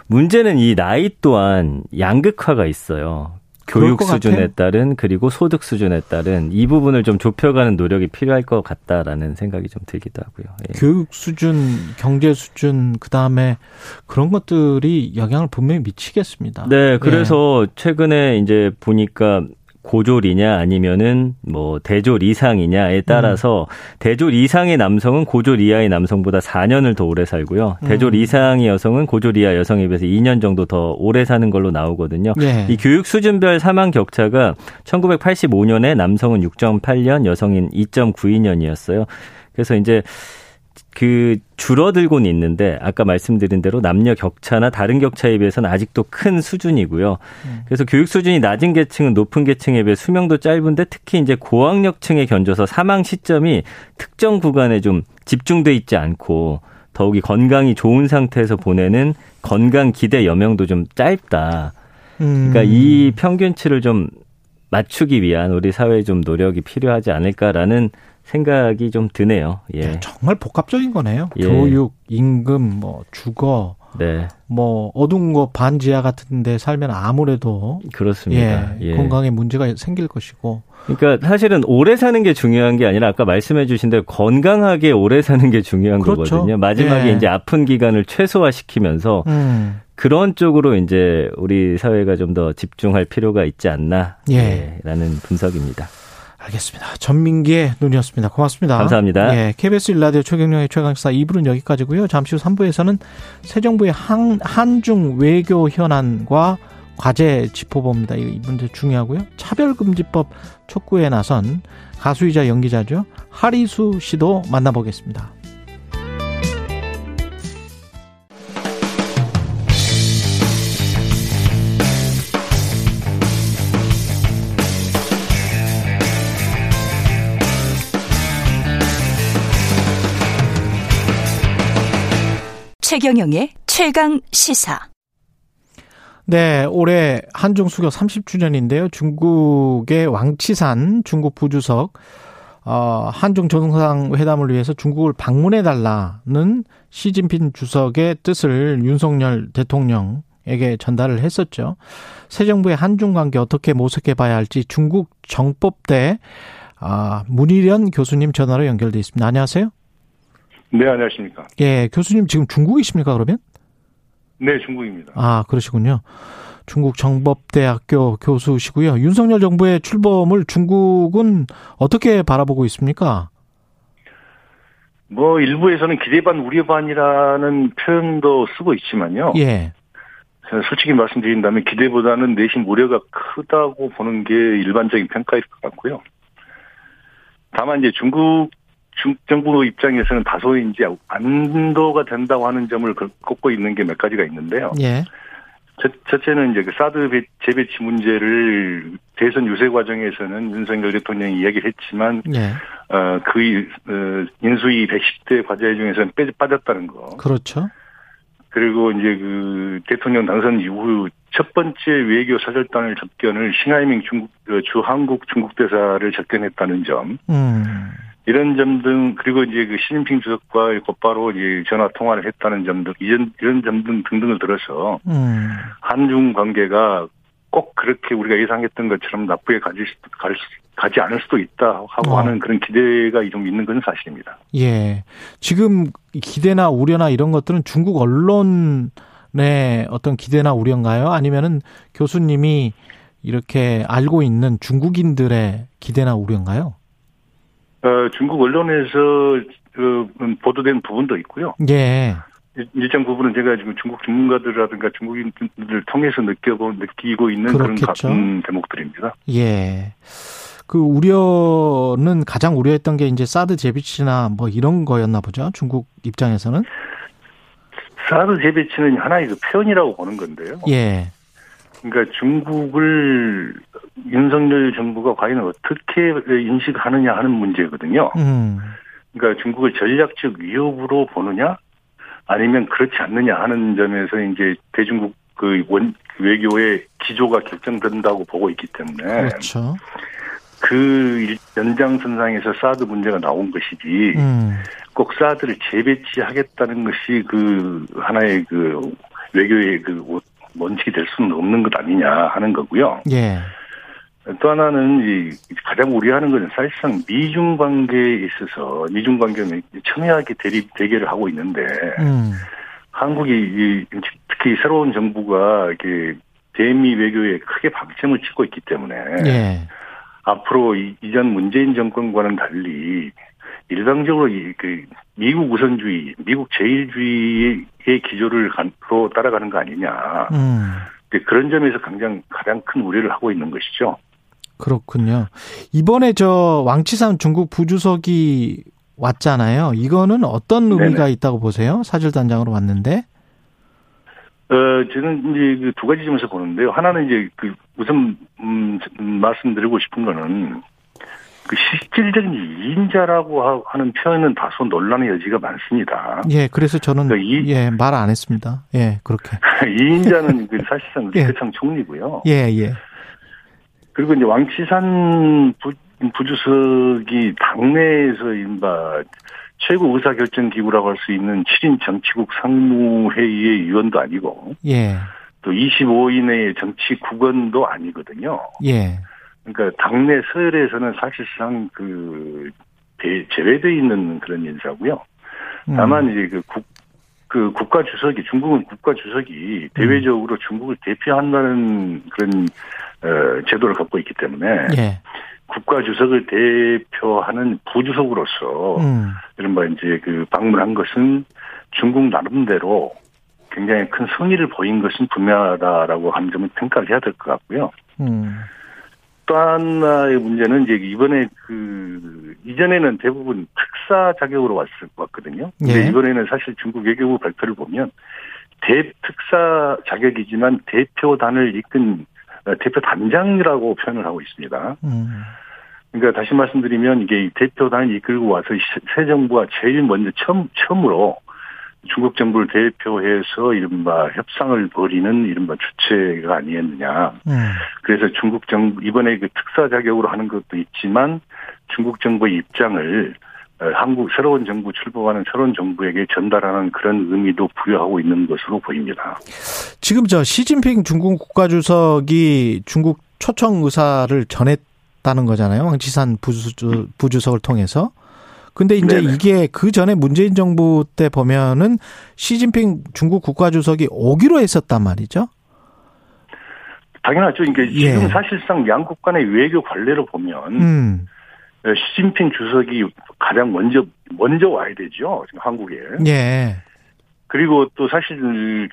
문제는 이 나이 또한 양극화가 있어요. 교육 것 수준에 같아요. 따른 그리고 소득 수준에 따른 이 부분을 좀 좁혀가는 노력이 필요할 것 같다라는 생각이 좀 들기도 하고요. 예. 교육 수준, 경제 수준, 그 다음에 그런 것들이 영향을 분명히 미치겠습니다. 네, 그래서 최근에 이제 보니까 고졸이냐 아니면은 뭐 대졸 이상이냐에 따라서 대졸 이상의 남성은 고졸 이하의 남성보다 4년을 더 오래 살고요. 대졸 음. 이상의 여성은 고졸 이하 여성에 비해서 2년 정도 더 오래 사는 걸로 나오거든요. 예. 이 교육 수준별 사망 격차가 1985년에 남성은 6.8년, 여성인 2.92년이었어요. 그래서 이제 그 줄어들고는 있는데 아까 말씀드린 대로 남녀 격차나 다른 격차에 비해서는 아직도 큰 수준이고요. 그래서 교육 수준이 낮은 계층은 높은 계층에 비해 수명도 짧은데 특히 이제 고학력층에 견줘서 사망 시점이 특정 구간에 좀 집중돼 있지 않고 더욱이 건강이 좋은 상태에서 보내는 건강 기대 여명도 좀 짧다. 음. 그러니까 이 평균치를 좀 맞추기 위한 우리 사회의 좀 노력이 필요하지 않을까라는 생각이 좀 드네요. 예. 정말 복합적인 거네요. 예. 교육, 임금, 뭐 주거, 네. 뭐 어두운 곳 반지하 같은 데 살면 아무래도 그렇습니다. 예, 예. 건강에 문제가 생길 것이고 그러니까 사실은 오래 사는 게 중요한 게 아니라 아까 말씀해 주신 대로 건강하게 오래 사는 게 중요한 그렇죠. 거거든요. 마지막에 예. 이제 아픈 기간을 최소화시키면서 음. 그런 쪽으로 이제 우리 사회가 좀 더 집중할 필요가 있지 않나 예. 라는 분석입니다. 알겠습니다. 전민기의 눈이었습니다. 고맙습니다. 감사합니다. 예, KBS 일라디오 최경영의 최강시사 2부는 여기까지고요. 잠시 후 3부에서는 새 정부의 한, 한중 외교 현안과 과제 짚어봅니다. 이- 이 문제 중요하고요. 차별금지법 촉구에 나선 가수이자 연기자죠. 하리수 씨도 만나보겠습니다. 최경영의 최강 시사. 네, 올해 한중 수교 30주년인데요. 중국의 왕치산 중국 부주석 어, 한중 정상 회담을 위해서 중국을 방문해 달라는 시진핑 주석의 뜻을 윤석열 대통령에게 전달을 했었죠. 새 정부의 한중 관계 어떻게 모색해 봐야 할지 중국 정법대 아, 문희련 교수님 전화로 연결돼 있습니다. 안녕하세요. 네, 안녕하십니까. 예, 교수님 지금 중국이십니까, 그러면? 네, 중국입니다. 아, 그러시군요. 중국 정법대학교 교수시고요. 윤석열 정부의 출범을 중국은 어떻게 바라보고 있습니까? 뭐 일부에서는 기대 반 우려 반이라는 표현도 쓰고 있지만요. 예. 솔직히 말씀드린다면 기대보다는 내심 우려가 크다고 보는 게 일반적인 평가일 것 같고요. 다만 이제 중국 중 정부 입장에서는 다소 이제 안도가 된다고 하는 점을 꼽고 있는 게 몇 가지가 있는데요. 예. 첫, 첫째는 이제 그 사드 배, 재배치 문제를 대선 유세 과정에서는 윤석열 대통령이 이야기를 했지만, 예. 어, 그, 어, 인수위 110대 과제 중에서는 빼, 빠졌다는 거. 그렇죠. 그리고 이제 그 대통령 당선 이후 첫 번째 외교 사절단을 접견을 싱하이밍 중국, 어, 주 한국 중국 대사를 접견했다는 점. 음. 이런 점 등, 그리고 이제 그 시진핑 주석과 곧바로 이제 전화 통화를 했다는 점 등, 이런, 이런 점 등 등등을 들어서, 음. 한중 관계가 꼭 그렇게 우리가 예상했던 것처럼 나쁘게 가지, 갈, 가지 않을 수도 있다 하고 어. 하는 그런 기대가 좀 있는 건 사실입니다. 예. 지금 기대나 우려나 이런 것들은 중국 언론의 어떤 기대나 우려인가요? 아니면은 교수님이 이렇게 알고 있는 중국인들의 기대나 우려인가요? 어, 중국 언론에서, 어, 보도된 부분도 있고요. 예. 일- 일정 부분은 제가 지금 중국 전문가들이라든가 중국인들을 통해서 느껴보, 느끼고 있는 그런 가- 그렇겠죠. 음, 대목들입니다. 예. 그 우려는 가장 우려했던 게 이제 사드 재배치나 뭐 이런 거였나 보죠. 중국 입장에서는. 사드 재배치는 하나의 그 표현이라고 보는 건데요. 예. 그러니까 중국을 윤석열 정부가 과연 어떻게 인식하느냐 하는 문제거든요. 음. 그러니까 중국을 전략적 위협으로 보느냐 아니면 그렇지 않느냐 하는 점에서 이제 대중국 그 원 외교의 기조가 결정된다고 보고 있기 때문에 그렇죠. 그 일- 연장선상에서 사드 문제가 나온 것이지 음. 꼭 사드를 재배치하겠다는 것이 그 하나의 그 외교의 그 원칙이 될 수는 없는 것 아니냐 하는 거고요. 예. 또 하나는 이 가장 우려하는 것은 사실상 미중 관계에 있어서 미중 관계가 첨예하게 대립 대결을 하고 있는데 음. 한국이 이 특히 새로운 정부가 이렇게 대미 외교에 크게 방점을 찍고 있기 때문에 예. 앞으로 이, 이전 문재인 정권과는 달리 일방적으로 이, 그 미국 우선주의, 미국 제일주의의 기조를 로 따라가는 거 아니냐. 음. 그런 점에서 가장 가장 큰 우려를 하고 있는 것이죠. 그렇군요. 이번에 저 왕치산 중국 부주석이 왔잖아요. 이거는 어떤 의미가 네네. 있다고 보세요? 사절단장으로 왔는데. 어, 저는 이제 그 두 가지 점에서 보는데요. 하나는 이제 그 우선 음, 음, 말씀드리고 싶은 거는 그 실질적인 이인자라고 하는 표현은 다소 논란의 여지가 많습니다. 예, 그래서 저는 그러니까 예, 말 안 했습니다. 예, 그렇게. 이인자는 그 사실상 리크창 예. 총리고요. 예, 예. 그리고 이제 왕치산 부, 부주석이 당내에서 인바 최고 의사결정기구라고 할 수 있는 7인 정치국 상무회의의 위원도 아니고. 예. 또 25인의 정치 국원도 아니거든요. 예. 그러니까 당내 서열에서는 사실상 그 배- 제외되어 있는 그런 인사고요. 음. 다만 이제 그 국, 그 국가 주석이 중국은 국가 주석이 대외적으로 중국을 대표한다는 그런 어, 제도를 갖고 있기 때문에 예. 국가 주석을 대표하는 부주석으로서 음. 이른바 이제 그 방문한 것은 중국 나름대로 굉장히 큰 성의를 보인 것은 분명하다라고 하는 점을 평가를 해야 될 것 같고요. 음. 또 하나의 문제는 이제 이번에 그 이전에는 대부분 특사 자격으로 왔을 왔거든요. 근데 예. 이번에는 사실 중국 외교부 발표를 보면 대특사 자격이지만 대표단을 이끈 어, 대표 단장이라고 표현을 하고 있습니다. 음. 그러니까 다시 말씀드리면 이게 이 대표단을 이끌고 와서 시- 새 정부가 제일 먼저 처음 처음으로 중국 정부를 대표해서 이른바 협상을 벌이는 이른바 주체가 아니었느냐. 음. 그래서 중국 정부 이번에 그 특사 자격으로 하는 것도 있지만 중국 정부의 입장을 어, 한국 새로운 정부 출범하는 새로운 정부에게 전달하는 그런 의미도 부여하고 있는 것으로 보입니다. 지금 저 시진핑 중국 국가주석이 중국 초청 의사를 전했다는 거잖아요. 황치산 부주, 부주석을 통해서. 근데 이제 네네. 이게 그 전에 문재인 정부 때 보면은 시진핑 중국 국가주석이 오기로 했었단 말이죠. 당연하죠. 이게 예. 지금 사실상 양국 간의 외교 관례로 보면 음. 어, 시진핑 주석이 가장 먼저 먼저 와야 되죠. 지금 한국에. 예. 그리고 또 사실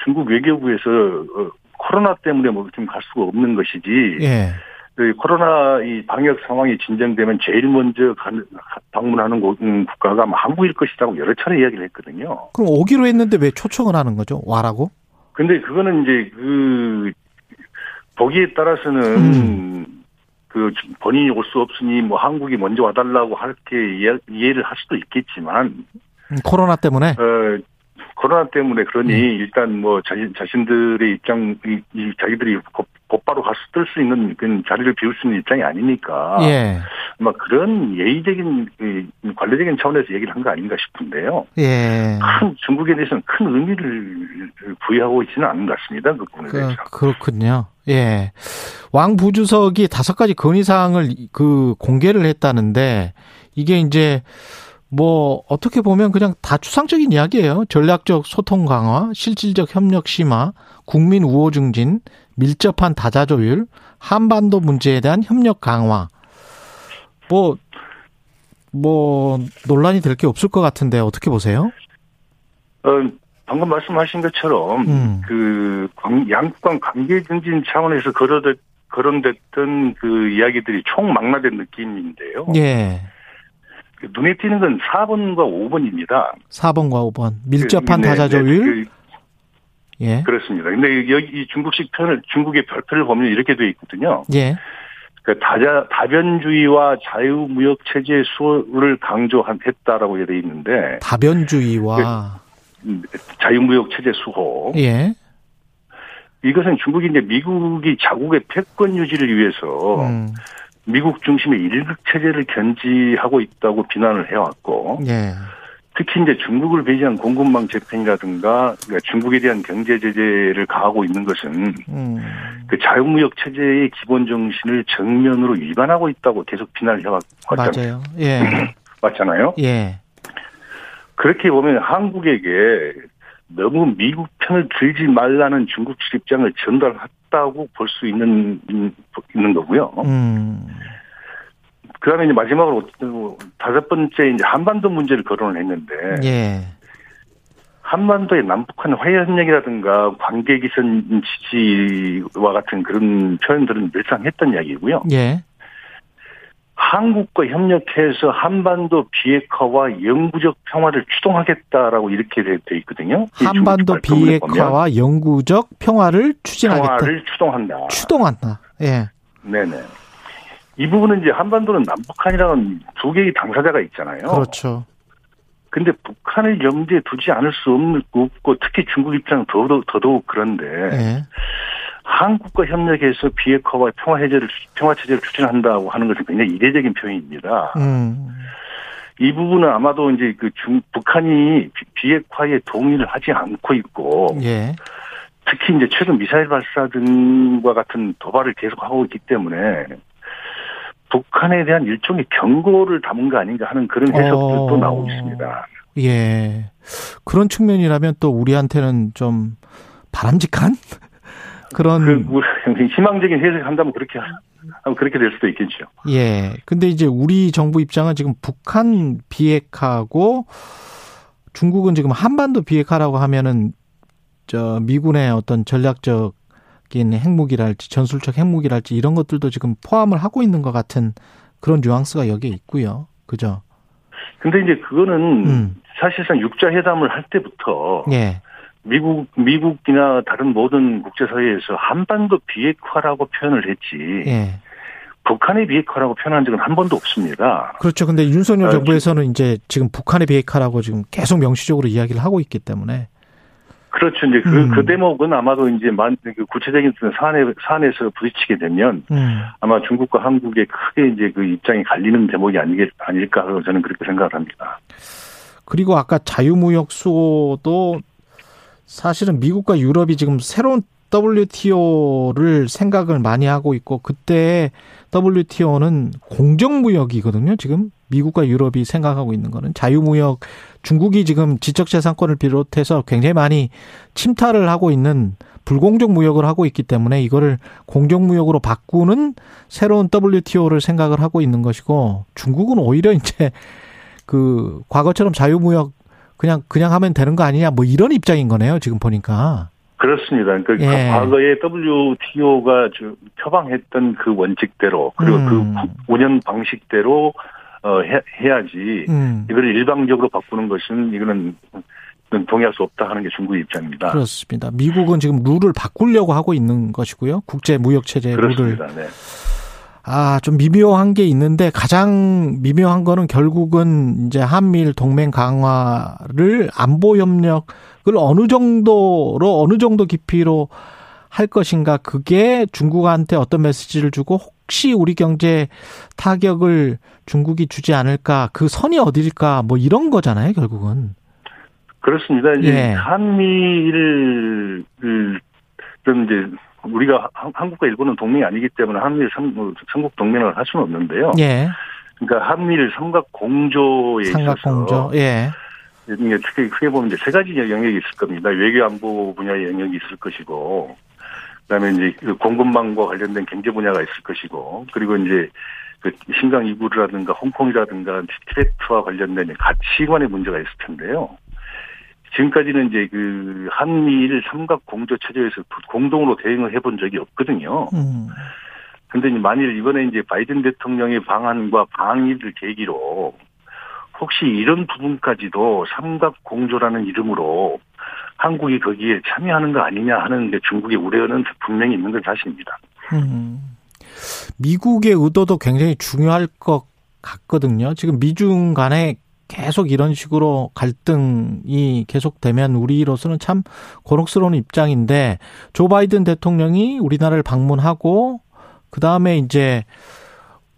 중국 외교부에서 어, 코로나 때문에 뭐좀갈 수가 없는 것이지. 예. 그 코로나 이 방역 상황이 진정되면 제일 먼저 간- 방문하는 곳- 음, 국가가 한국일 것이라고 여러 차례 이야기를 했거든요. 그럼 오기로 했는데 왜 초청을 하는 거죠? 와라고? 근데 그거는 이제 그 보기에 따라서는 음. 그 본인이 올 수 없으니 뭐 한국이 먼저 와달라고 할게 이해를 할 수도 있겠지만 음, 코로나 때문에? 어 코로나 때문에 그러니 음. 일단 뭐 자신 자신들의 입장 이, 이 자기들이 곧, 곧바로 가서 뜰 수 있는 그 자리를 비울 수 있는 입장이 아니니까 예. 아마 그런 예의적인 그 관례적인 차원에서 얘기를 한 거 아닌가 싶은데요. 예. 큰 중국에 대해서는 큰 의미를 부여하고 있지는 않은 것 같습니다. 그 부분에 그, 대해서. 그렇군요. 예. 왕 부주석이 다섯 가지 건의사항을 그 공개를 했다는데 이게 이제 뭐 어떻게 보면 그냥 다 추상적인 이야기예요. 전략적 소통 강화, 실질적 협력 심화, 국민 우호 증진, 밀접한 다자 조율, 한반도 문제에 대한 협력 강화. 뭐, 뭐, 논란이 될 게 없을 것 같은데 어떻게 보세요? 어, 방금 말씀하신 것처럼 음. 그 관- 양국 간 관계 증진 차원에서 거론됐, 거론됐던 그 이야기들이 총망라된 느낌인데요. 예. 그 눈에 띄는 건 4번과 5번입니다. 4번과 5번. 밀접한 네, 다자 네, 조율. 그, 예. 그렇습니다. 근데 여기 이 중국식 편을 중국의 별표를 보면 이렇게 돼 있거든요. 예. 그 다자 다변주의와 자유무역 체제 수호를 강조했다라고 돼 있는데 다변주의와 음, 자유무역 체제 수호 예. 이것은 중국이 이제 미국이 자국의 패권 유지를 위해서 음. 미국 중심의 일극 체제를 견지하고 있다고 비난을 해왔고 예. 특히 이제 중국을 배제한 공급망 재편이라든가 그러니까 중국에 대한 경제 제재를 가하고 있는 것은 음. 그 자유무역 체제의 기본 정신을 정면으로 위반하고 있다고 계속 비난을 해왔잖아요. 맞아요. 예. 맞잖아요. 예. 그렇게 보면 한국에게 너무 미국 편을 들지 말라는 중국식 입장을 전달했다고 볼 수 있는 있는 거고요. 음. 그 다음에 이제 마지막으로 다섯 번째 이제 한반도 문제를 거론을 했는데 예. 한반도의 남북한 화해협력이라든가 관계 기선 지지와 같은 그런 표현들은 늘상 했던 이야기고요. 예. 한국과 협력해서 한반도 비핵화와 영구적 평화를 추동하겠다라고 이렇게 돼, 돼 있거든요. 이 한반도 비핵화와 영구적 평화를 추진하겠다. 평화를 추동한다. 추동한다. 예. 네네. 이 부분은 이제 한반도는 남북한이라는 두 개의 당사자가 있잖아요. 그렇죠. 근데 북한을 염두에 두지 않을 수 없고 특히 중국 입장은 더더욱, 더더욱 그런데 예. 한국과 협력해서 비핵화와 평화 해제를 평화 체제를 추진한다고 하는 것은 굉장히 이례적인 표현입니다. 음. 이 부분은 아마도 이제 그 중, 북한이 비- 비핵화에 동의를 하지 않고 있고, 예. 특히 이제 최근 미사일 발사 등과 같은 도발을 계속하고 있기 때문에, 북한에 대한 일종의 경고를 담은 거 아닌가 하는 그런 해석들도 어. 나오고 있습니다. 예. 그런 측면이라면 또 우리한테는 좀 바람직한 그런 그, 뭐, 희망적인 해석을 한다면 그렇게, 하면 그렇게 될 수도 있겠죠. 예. 근데 이제 우리 정부 입장은 지금 북한 비핵화고 중국은 지금 한반도 비핵화라고 하면은 저 미군의 어떤 전략적 인 핵무기랄지 전술적 핵무기랄지 이런 것들도 지금 포함을 하고 있는 것 같은 그런 뉘앙스가 여기에 있고요. 그죠? 근데 이제 그거는 음. 사실상 육자 회담을 할 때부터 예. 미국, 미국이나 다른 모든 국제사회에서 한반도 비핵화라고 표현을 했지, 예. 북한의 비핵화라고 표현한 적은 한 번도 없습니다. 그렇죠. 근데 윤석열 아, 정부에서는 이제 지금 북한의 비핵화라고 지금 계속 명시적으로 이야기를 하고 있기 때문에 그렇죠. 이제 그, 음. 그 대목은 아마도 이제 만, 그 구체적인 사안에, 사안에서 부딪히게 되면 음. 아마 중국과 한국의 크게 이제 그 입장이 갈리는 대목이 아니겠, 아닐까 저는 그렇게 생각을 합니다. 그리고 아까 자유무역 수호도 사실은 미국과 유럽이 지금 새로운 WTO를 생각을 많이 하고 있고 그때 WTO는 공정무역이거든요. 지금 미국과 유럽이 생각하고 있는 거는 자유무역 중국이 지금 지적재산권을 비롯해서 굉장히 많이 침탈을 하고 있는 불공정 무역을 하고 있기 때문에 이거를 공정 무역으로 바꾸는 새로운 WTO를 생각을 하고 있는 것이고 중국은 오히려 이제 그 과거처럼 자유무역 그냥 그냥 하면 되는 거 아니냐 뭐 이런 입장인 거네요. 지금 보니까. 그렇습니다. 그러니까 예. 과거에 WTO가 표방했던 그 원칙대로 그리고 음. 그 운영 방식대로 어, 해, 해야지 음. 이걸 일방적으로 바꾸는 것은 이거는 동의할 수 없다 하는 게 중국의 입장입니다. 그렇습니다. 미국은 지금 룰을 바꾸려고 하고 있는 것이고요. 국제 무역 체제 룰을 그렇습니다. 네. 아, 좀 미묘한 게 있는데 가장 미묘한 거는 결국은 이제 한미일 동맹 강화를 안보 협력을 어느 정도로 어느 정도 깊이로 할 것인가 그게 중국한테 어떤 메시지를 주고 혹시 우리 경제 타격을 중국이 주지 않을까 그 선이 어딜까 뭐 이런 거잖아요, 결국은. 그렇습니다. 이제 예. 한미를 그, 좀 이제 우리가 한- 한국과 일본은 동맹이 아니기 때문에 한미일 삼, 뭐, 삼국 동맹을 할 수는 없는데요. 예. 그러니까 한미일 삼각 공조에 삼각공조. 있어서 예. 크게, 크게 보면 이제 세 가지 영역이 있을 겁니다. 외교 안보 분야의 영역이 있을 것이고, 그다음에 이제 그 공급망과 관련된 경제 분야가 있을 것이고, 그리고 이제 그 신강 이구르라든가 홍콩이라든가 티베트와 관련된 가치관의 문제가 있을 텐데요. 지금까지는 이제 그 한미일 삼각 공조 체제에서 공동으로 대응을 해본 적이 없거든요. 음. 근데 만일 이번에 이제 바이든 대통령의 방안과 방위를 계기로 혹시 이런 부분까지도 삼각 공조라는 이름으로 한국이 거기에 참여하는 거 아니냐 하는 게 중국의 우려는 분명히 있는 건 사실입니다. 음. 미국의 의도도 굉장히 중요할 것 같거든요. 지금 미중 간에 계속 이런 식으로 갈등이 계속되면 우리로서는 참 곤혹스러운 입장인데 조 바이든 대통령이 우리나라를 방문하고 그 다음에 이제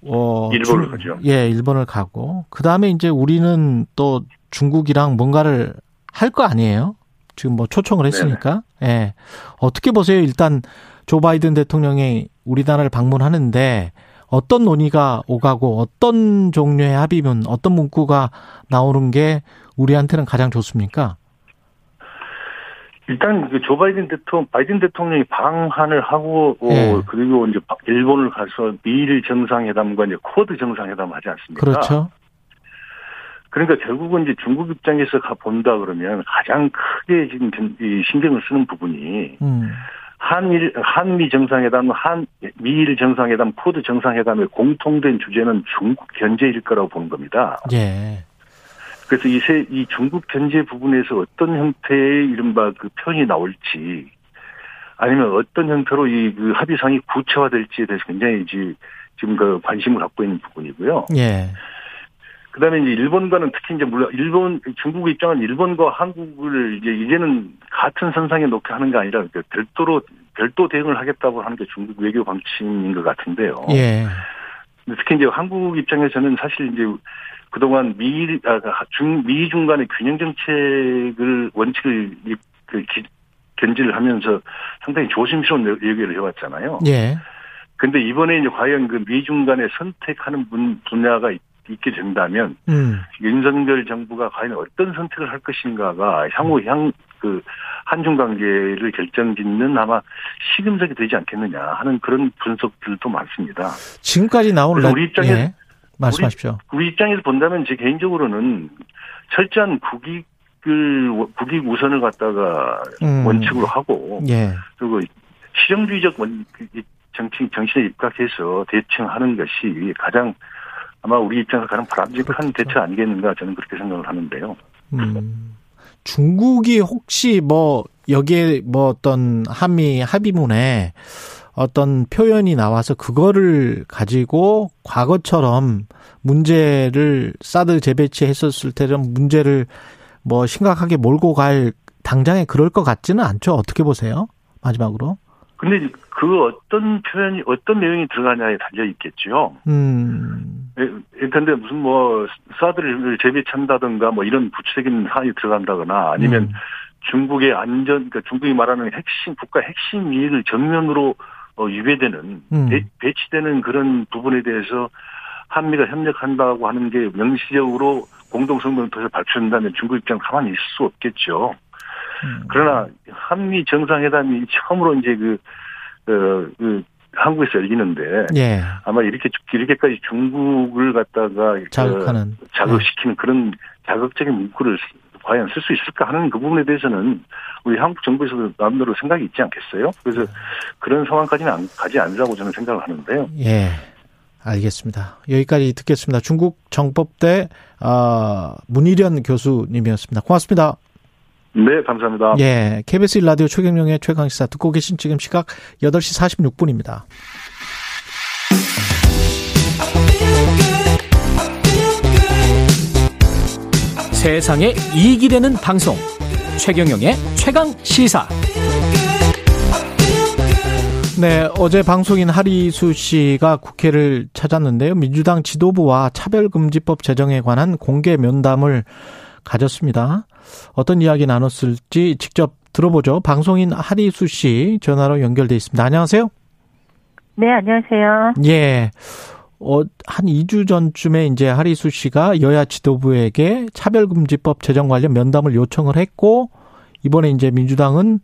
어 일본을 중- 가죠. 예, 일본을 가고 그 다음에 이제 우리는 또 중국이랑 뭔가를 할 거 아니에요? 지금 뭐 초청을 했으니까. 예. 어떻게 보세요? 일단 조 바이든 대통령이 우리나라를 방문하는데 어떤 논의가 오가고 어떤 종류의 합의문, 어떤 문구가 나오는 게 우리한테는 가장 좋습니까? 일단 그조 바이든 대통령 바이든 대통령이 방한을 하고 어, 예. 그리고 이제 바- 일본을 가서 미일 정상회담과 이제 쿼드 정상회담 하지 않습니까? 그렇죠. 그러니까 결국은 이제 중국 입장에서 가 본다 그러면 가장 크게 지금 전- 이 신경을 쓰는 부분이 음. 한일 한미 정상회담, 한 미일 정상회담, 쿼드 정상회담의 공통된 주제는 중국 견제일 거라고 보는 겁니다. 예. 그래서 이, 세, 이 중국 견제 부분에서 어떤 형태의 이른바 그 표현이 나올지 아니면 어떤 형태로 이 그 합의상이 구체화될지에 대해서 굉장히 이제 지금 그 관심을 갖고 있는 부분이고요. 예. 그다음에 이제 일본과는 특히 이제 물론 일본 중국 입장은 일본과 한국을 이제 이제는 같은 선상에 놓게 하는 게 아니라 그 별도로 별도 대응을 하겠다고 하는 게 중국 외교 방침인 것 같은데요. 예. 특히 이제 한국 입장에서는 사실 이제 그동안 미, 아, 중, 미 중 간의 균형 정책을 원칙을 이- 그 기- 견지를 하면서 상당히 조심스러운 얘기를 해왔잖아요. 예. 근데 이번에 이제 과연 그 미중 간에 선택하는 분, 분야가 있, 게 된다면 음. 윤석열 정부가 과연 어떤 선택을 할 것인가가 향후 향, 그, 한중 관계를 결정짓는 아마 시금석이 되지 않겠느냐 하는 그런 분석들도 많습니다. 지금까지 나온 우리 입장에- 예. 말씀하십시오. 우리 입장에서 본다면 제 개인적으로는 철저한 국익 을 국익 우선을 갖다가 음. 원칙으로 하고 예. 그리고 실용주의적 원, 그 정치 정신에 입각해서 대처하는 것이 가장 아마 우리 입장에서 가장 바람직한 대처 아니겠는가 저는 그렇게 생각을 하는데요. 음. 중국이 혹시 뭐 여기에 뭐 어떤 한미 합의문에 어떤 표현이 나와서 그거를 가지고 과거처럼 문제를 사드 재배치했었을 때는 문제를 뭐 심각하게 몰고 갈 당장에 그럴 것 같지는 않죠. 어떻게 보세요? 마지막으로. 근데 그 어떤 표현이 어떤 내용이 들어가냐에 달려 있겠죠. 음. 그런데 무슨 뭐 사드를 재배치한다든가 뭐 이런 구체적인 사안이 들어간다거나 아니면 음. 중국의 안전, 그러니까 중국이 말하는 핵심 국가 핵심 이익을 정면으로 어, 위배되는 음. 배, 배치되는 그런 부분에 대해서 한미가 협력한다고 하는 게 명시적으로 공동성명토에서 발표된다면 중국 입장 가만히 있을 수 없겠죠. 음. 그러나 한미 정상회담이 처음으로 이제 그, 어, 그 한국에서 열리는데 예. 아마 이렇게 이렇게까지 중국을 갖다가 그 자극하는. 자극시키는 그런 자극적인 문구를 과연 쓸 수 있을까 하는 그 부분에 대해서는 우리 한국 정부에서도 나름대로 생각이 있지 않겠어요? 그래서 그런 상황까지는 안- 가지 않으라고 저는 생각을 하는데요. 예. 알겠습니다. 여기까지 듣겠습니다. 중국 정법대 아, 문희련 교수님이었습니다. 고맙습니다. 네, 감사합니다. 예. KBS 1라디오 최경영의 최강시사 듣고 계신 지금 시각 8시 46분입니다. 세상에 이익이 되는 방송 최경영의 최강 시사 네, 어제 방송인 하리수 씨가 국회를 찾았는데요. 민주당 지도부와 차별금지법 제정에 관한 공개 면담을 가졌습니다. 어떤 이야기 나눴을지 직접 들어보죠. 방송인 하리수 씨 전화로 연결돼 있습니다. 안녕하세요. 네, 안녕하세요. 예. 어, 한 2주 전쯤에 이제 하리수 씨가 여야 지도부에게 차별금지법 제정 관련 면담을 요청을 했고, 이번에 이제 민주당은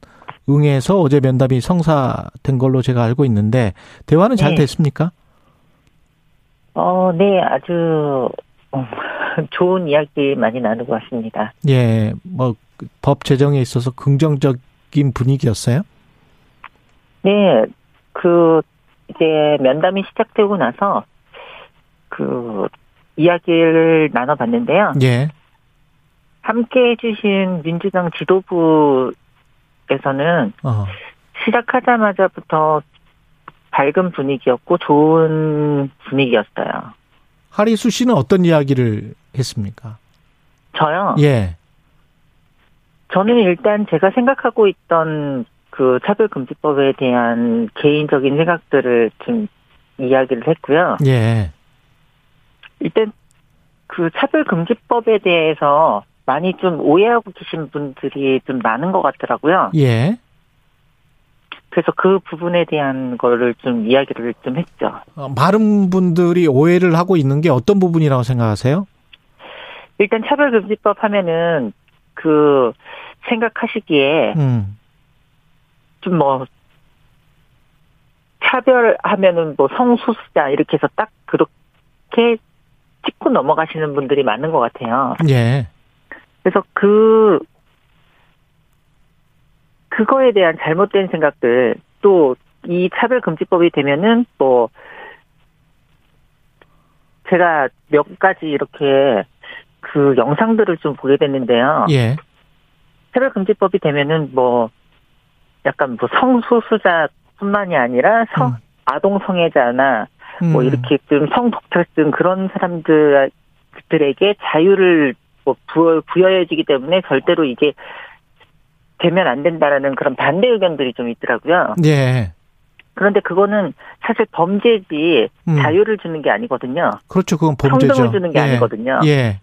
응해서 어제 면담이 성사된 걸로 제가 알고 있는데, 대화는 잘 네. 됐습니까? 어, 네, 아주 어, 좋은 이야기 많이 나누고 왔습니다. 예, 뭐, 법 제정에 있어서 긍정적인 분위기였어요? 네, 그 이제 면담이 시작되고 나서 그 이야기를 나눠봤는데요. 예, 함께 해주신 민주당 지도부에서는 어, 시작하자마자부터 밝은 분위기였고 좋은 분위기였어요. 하리수 씨는 어떤 이야기를 했습니까? 저요. 예, 저는 일단 제가 생각하고 있던 그 차별금지법에 대한 개인적인 생각들을 좀 이야기를 했고요. 예, 일단 그 차별금지법에 대해서 많이 좀 오해하고 계신 분들이 좀 많은 것 같더라고요. 예. 그래서 그 부분에 대한 거를 좀 이야기를 좀 했죠. 어, 많은 분들이 오해를 하고 있는 게 어떤 부분이라고 생각하세요? 일단 차별금지법 하면은 그 생각하시기에 음, 좀뭐 차별하면은 뭐 성소수자 이렇게 해서 딱 그렇게 찍고 넘어가시는 분들이 많은 것 같아요. 예, 그래서 그 그거에 대한 잘못된 생각들 또 이 차별금지법이 되면은 뭐 제가 몇 가지 이렇게 그 영상들을 좀 보게 됐는데요. 예, 차별금지법이 되면은 뭐 약간 뭐 성소수자뿐만이 아니라 성 음. 아동 성애자나 뭐 음. 이렇게 좀 성독탈증 그런 사람들에게 자유를 뭐 부여, 부여해지기 때문에 절대로 이게 되면 안 된다라는 그런 반대 의견들이 좀 있더라고요. 예. 그런데 그거는 사실 범죄지 음. 자유를 주는 게 아니거든요. 그렇죠. 그건 범죄죠. 평등을 주는 게 예. 아니거든요. 예.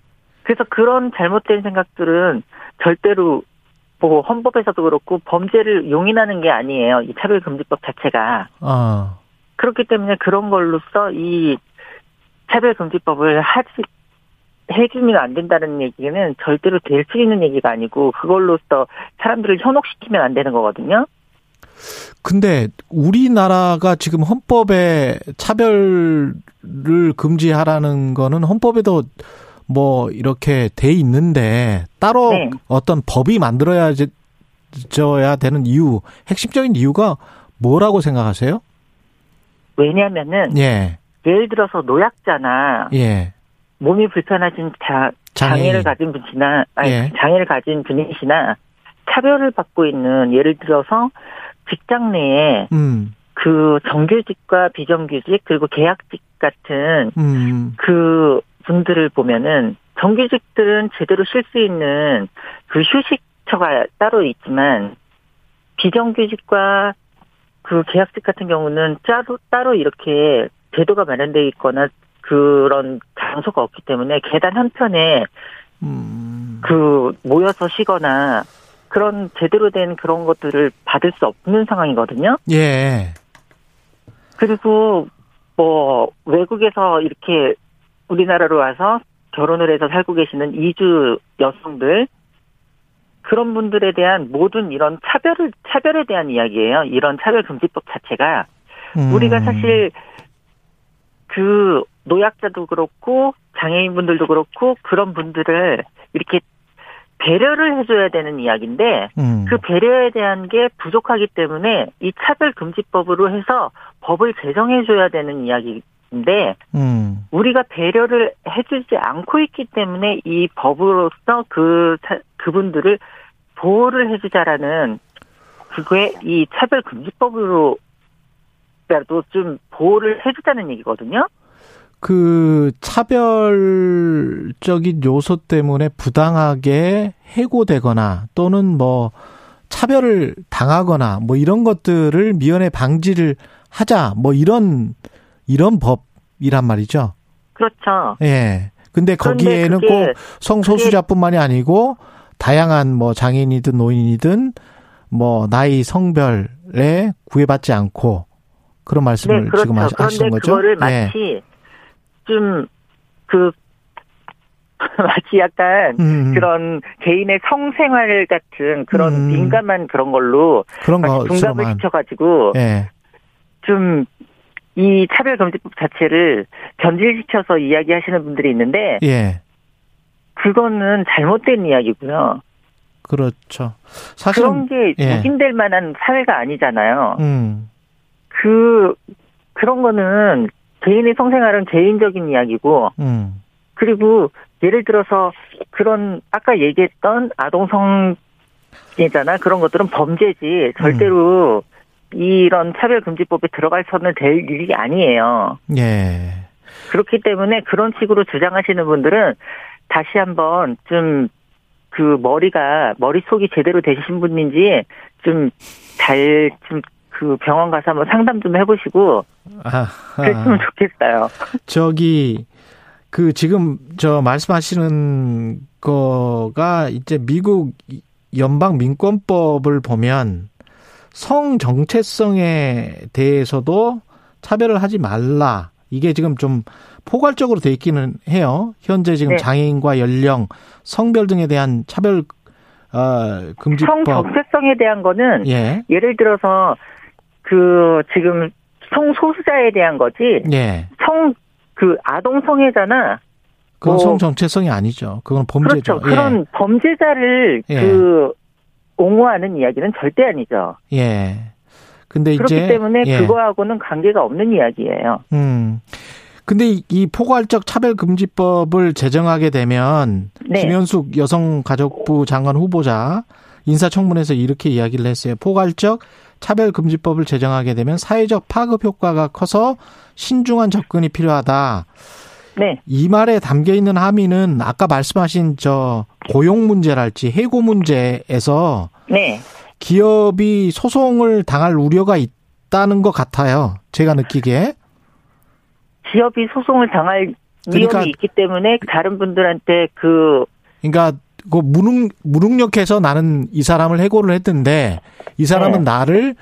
그래서 그런 잘못된 생각들은 절대로 뭐 헌법에서도 그렇고 범죄를 용인하는 게 아니에요. 이 차별금지법 자체가. 어. 그렇기 때문에 그런 걸로써 이 차별금지법을 하지 해주면 안 된다는 얘기는 절대로 될 수 있는 얘기가 아니고 그걸로써 사람들을 현혹시키면 안 되는 거거든요. 근데 우리나라가 지금 헌법에 차별을 금지하라는 거는 헌법에도 뭐 이렇게 돼 있는데 따로 네. 어떤 법이 만들어야 져야 되는 이유, 핵심적인 이유가 뭐라고 생각하세요? 왜냐면은 예. 예를 들어서 노약자나 예. 몸이 불편하신 자. 장애를 가진 분이나 아니, 예. 장애를 가진 분이시나 차별을 받고 있는 예를 들어서 직장 내에 음. 그 정규직과 비정규직 그리고 계약직 같은 음. 그 분들을 보면은 정규직들은 제대로 쉴 수 있는 그 휴식처가 따로 있지만 비정규직과 그 계약직 같은 경우는 따로 따로 이렇게 제도가 마련돼 있거나 그런 장소가 없기 때문에 계단 한 편에 음. 그 모여서 쉬거나 그런 제대로 된 그런 것들을 받을 수 없는 상황이거든요. 예. 그리고 뭐 외국에서 이렇게 우리나라로 와서 결혼을 해서 살고 계시는 이주 여성들 그런 분들에 대한 모든 이런 차별을 차별에 대한 이야기예요. 이런 차별 금지법 자체가 음. 우리가 사실 그 노약자도 그렇고 장애인분들도 그렇고 그런 분들을 이렇게 배려를 해줘야 되는 이야기인데 음. 그 배려에 대한 게 부족하기 때문에 이 차별 금지법으로 해서 법을 제정해줘야 되는 이야기 인데 음. 우리가 배려를 해주지 않고 있기 때문에 이 법으로서 그 차- 그분들을 보호를 해주자라는 그게 이 차별 금지법으로라도 좀 보호를 해주자는 얘기거든요. 그 차별적인 요소 때문에 부당하게 해고되거나 또는 뭐 차별을 당하거나 뭐 이런 것들을 미연에 방지를 하자 뭐 이런 이런 법이란 말이죠. 그렇죠. 예. 근데 그런데 거기에는 꼭 성소수자뿐만이 아니고 다양한 뭐 장애인이든 노인이든 뭐 나이 성별에 구애받지 않고 그런 말씀을 네, 그렇죠. 지금 하시- 하시는 그런데 거죠. 그거를 예. 마치 좀그 마치 약간 음. 그런 개인의 성생활 같은 그런 음. 민감한 그런 걸로 그런 둔갑을 것으로만 시켜가지고 예. 좀 이 차별금지법 자체를 변질시켜서 이야기하시는 분들이 있는데 예. 그거는 잘못된 이야기고요. 그렇죠. 사실은 그런 게 예. 묵인될 만한 사회가 아니잖아요. 음. 그 그런 거는 개인의 성생활은 개인적인 이야기고 음. 그리고 예를 들어서 그런 아까 얘기했던 아동성애잖아 그런 것들은 범죄지 절대로 이런 차별금지법에 들어갈서는 될 일이 아니에요. 예. 그렇기 때문에 그런 식으로 주장하시는 분들은 다시 한번 좀 그 머리가 머릿속이 제대로 되신 분인지 좀 잘 좀 그 병원 가서 한번 상담 좀 해보시고 아, 그랬으면 좋겠어요. 저기 그 지금 저 말씀하시는 거가 이제 미국 연방 민권법을 보면 성 정체성에 대해서도 차별을 하지 말라. 이게 지금 좀 포괄적으로 돼 있기는 해요. 현재 지금 네. 장애인과 연령, 성별 등에 대한 차별 어, 금지법. 성 정체성에 대한 거는 예. 예를 들어서 그 지금 성소수자에 대한 거지 예. 성그 아동 성애잖아. 그건 뭐- 성 정체성이 아니죠. 그건 범죄죠. 그렇죠. 그런 범죄자를 예. 그 옹호하는 이야기는 절대 아니죠. 예. 예. 근데 그렇기 이제 때문에 예. 그거하고는 관계가 없는 이야기예요. 음. 근데 이- 이 포괄적 차별금지법을 제정하게 되면 네. 김현숙 여성가족부 장관 후보자 인사청문회에서 이렇게 이야기를 했어요. 포괄적 차별금지법을 제정하게 되면 사회적 파급 효과가 커서 신중한 접근이 필요하다. 네. 이 말에 담겨 있는 함의는 아까 말씀하신 저 고용 문제랄지 해고 문제에서 네. 기업이 소송을 당할 우려가 있다는 것 같아요. 제가 느끼기에. 기업이 소송을 당할 그러니까- 위험이 있기 때문에 다른 분들한테 그 그러니까 그 무능 무능력해서 나는 이 사람을 해고를 했는데 이 사람은 네. 나를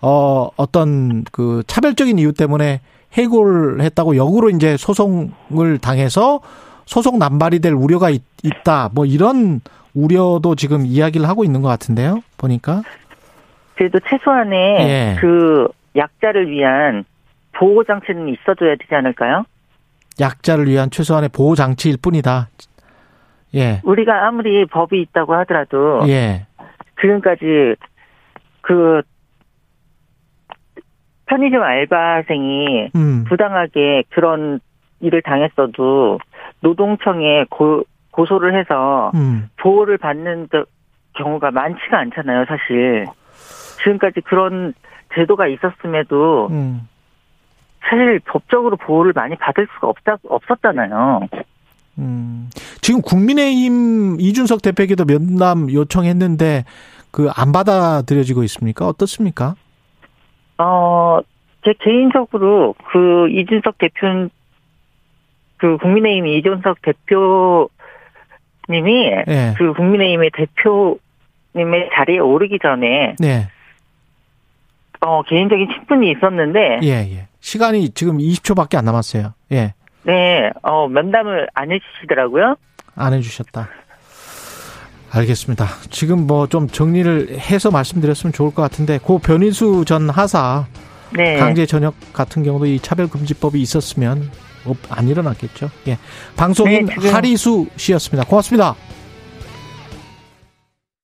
어 어떤 그 차별적인 이유 때문에 해고를 했다고 역으로 이제 소송을 당해서 소송 남발이 될 우려가 있, 다뭐 이런 우려도 지금 이야기를 하고 있는 것 같은데요. 보니까 그래도 최소한의 예. 그 약자를 위한 보호 장치는 있어줘야 되지 않을까요? 약자를 위한 최소한의 보호 장치일 뿐이다. 예. 우리가 아무리 법이 있다고 하더라도 예. 지금까지 그 편의점 알바생이 음. 부당하게 그런 일을 당했어도 노동청에 고, 고소를 해서 음. 보호를 받는 저- 경우가 많지가 않잖아요, 사실. 지금까지 그런 제도가 있었음에도 음. 사실 법적으로 보호를 많이 받을 수가 없다, 없었잖아요. 음. 지금 국민의힘 이준석 대표에게도 면담 요청했는데 그 안 받아들여지고 있습니까? 어떻습니까? 어, 제 개인적으로 그 이준석 대표, 그 국민의힘 이준석 대표님이 예. 그 국민의힘의 대표님의 자리에 오르기 전에 네. 어, 개인적인 친분이 있었는데 예, 예. 시간이 지금 20초밖에 안 남았어요. 예. 네, 어, 면담을 안 해주시더라고요. 안 해주셨다. 알겠습니다. 지금 뭐 좀 정리를 해서 말씀드렸으면 좋을 것 같은데, 고 변희수 전 하사 네. 강제 전역 같은 경우도 이 차별금지법이 있었으면 뭐 안 일어났겠죠. 예. 방송인 네, 지금- 하리수 씨였습니다. 고맙습니다.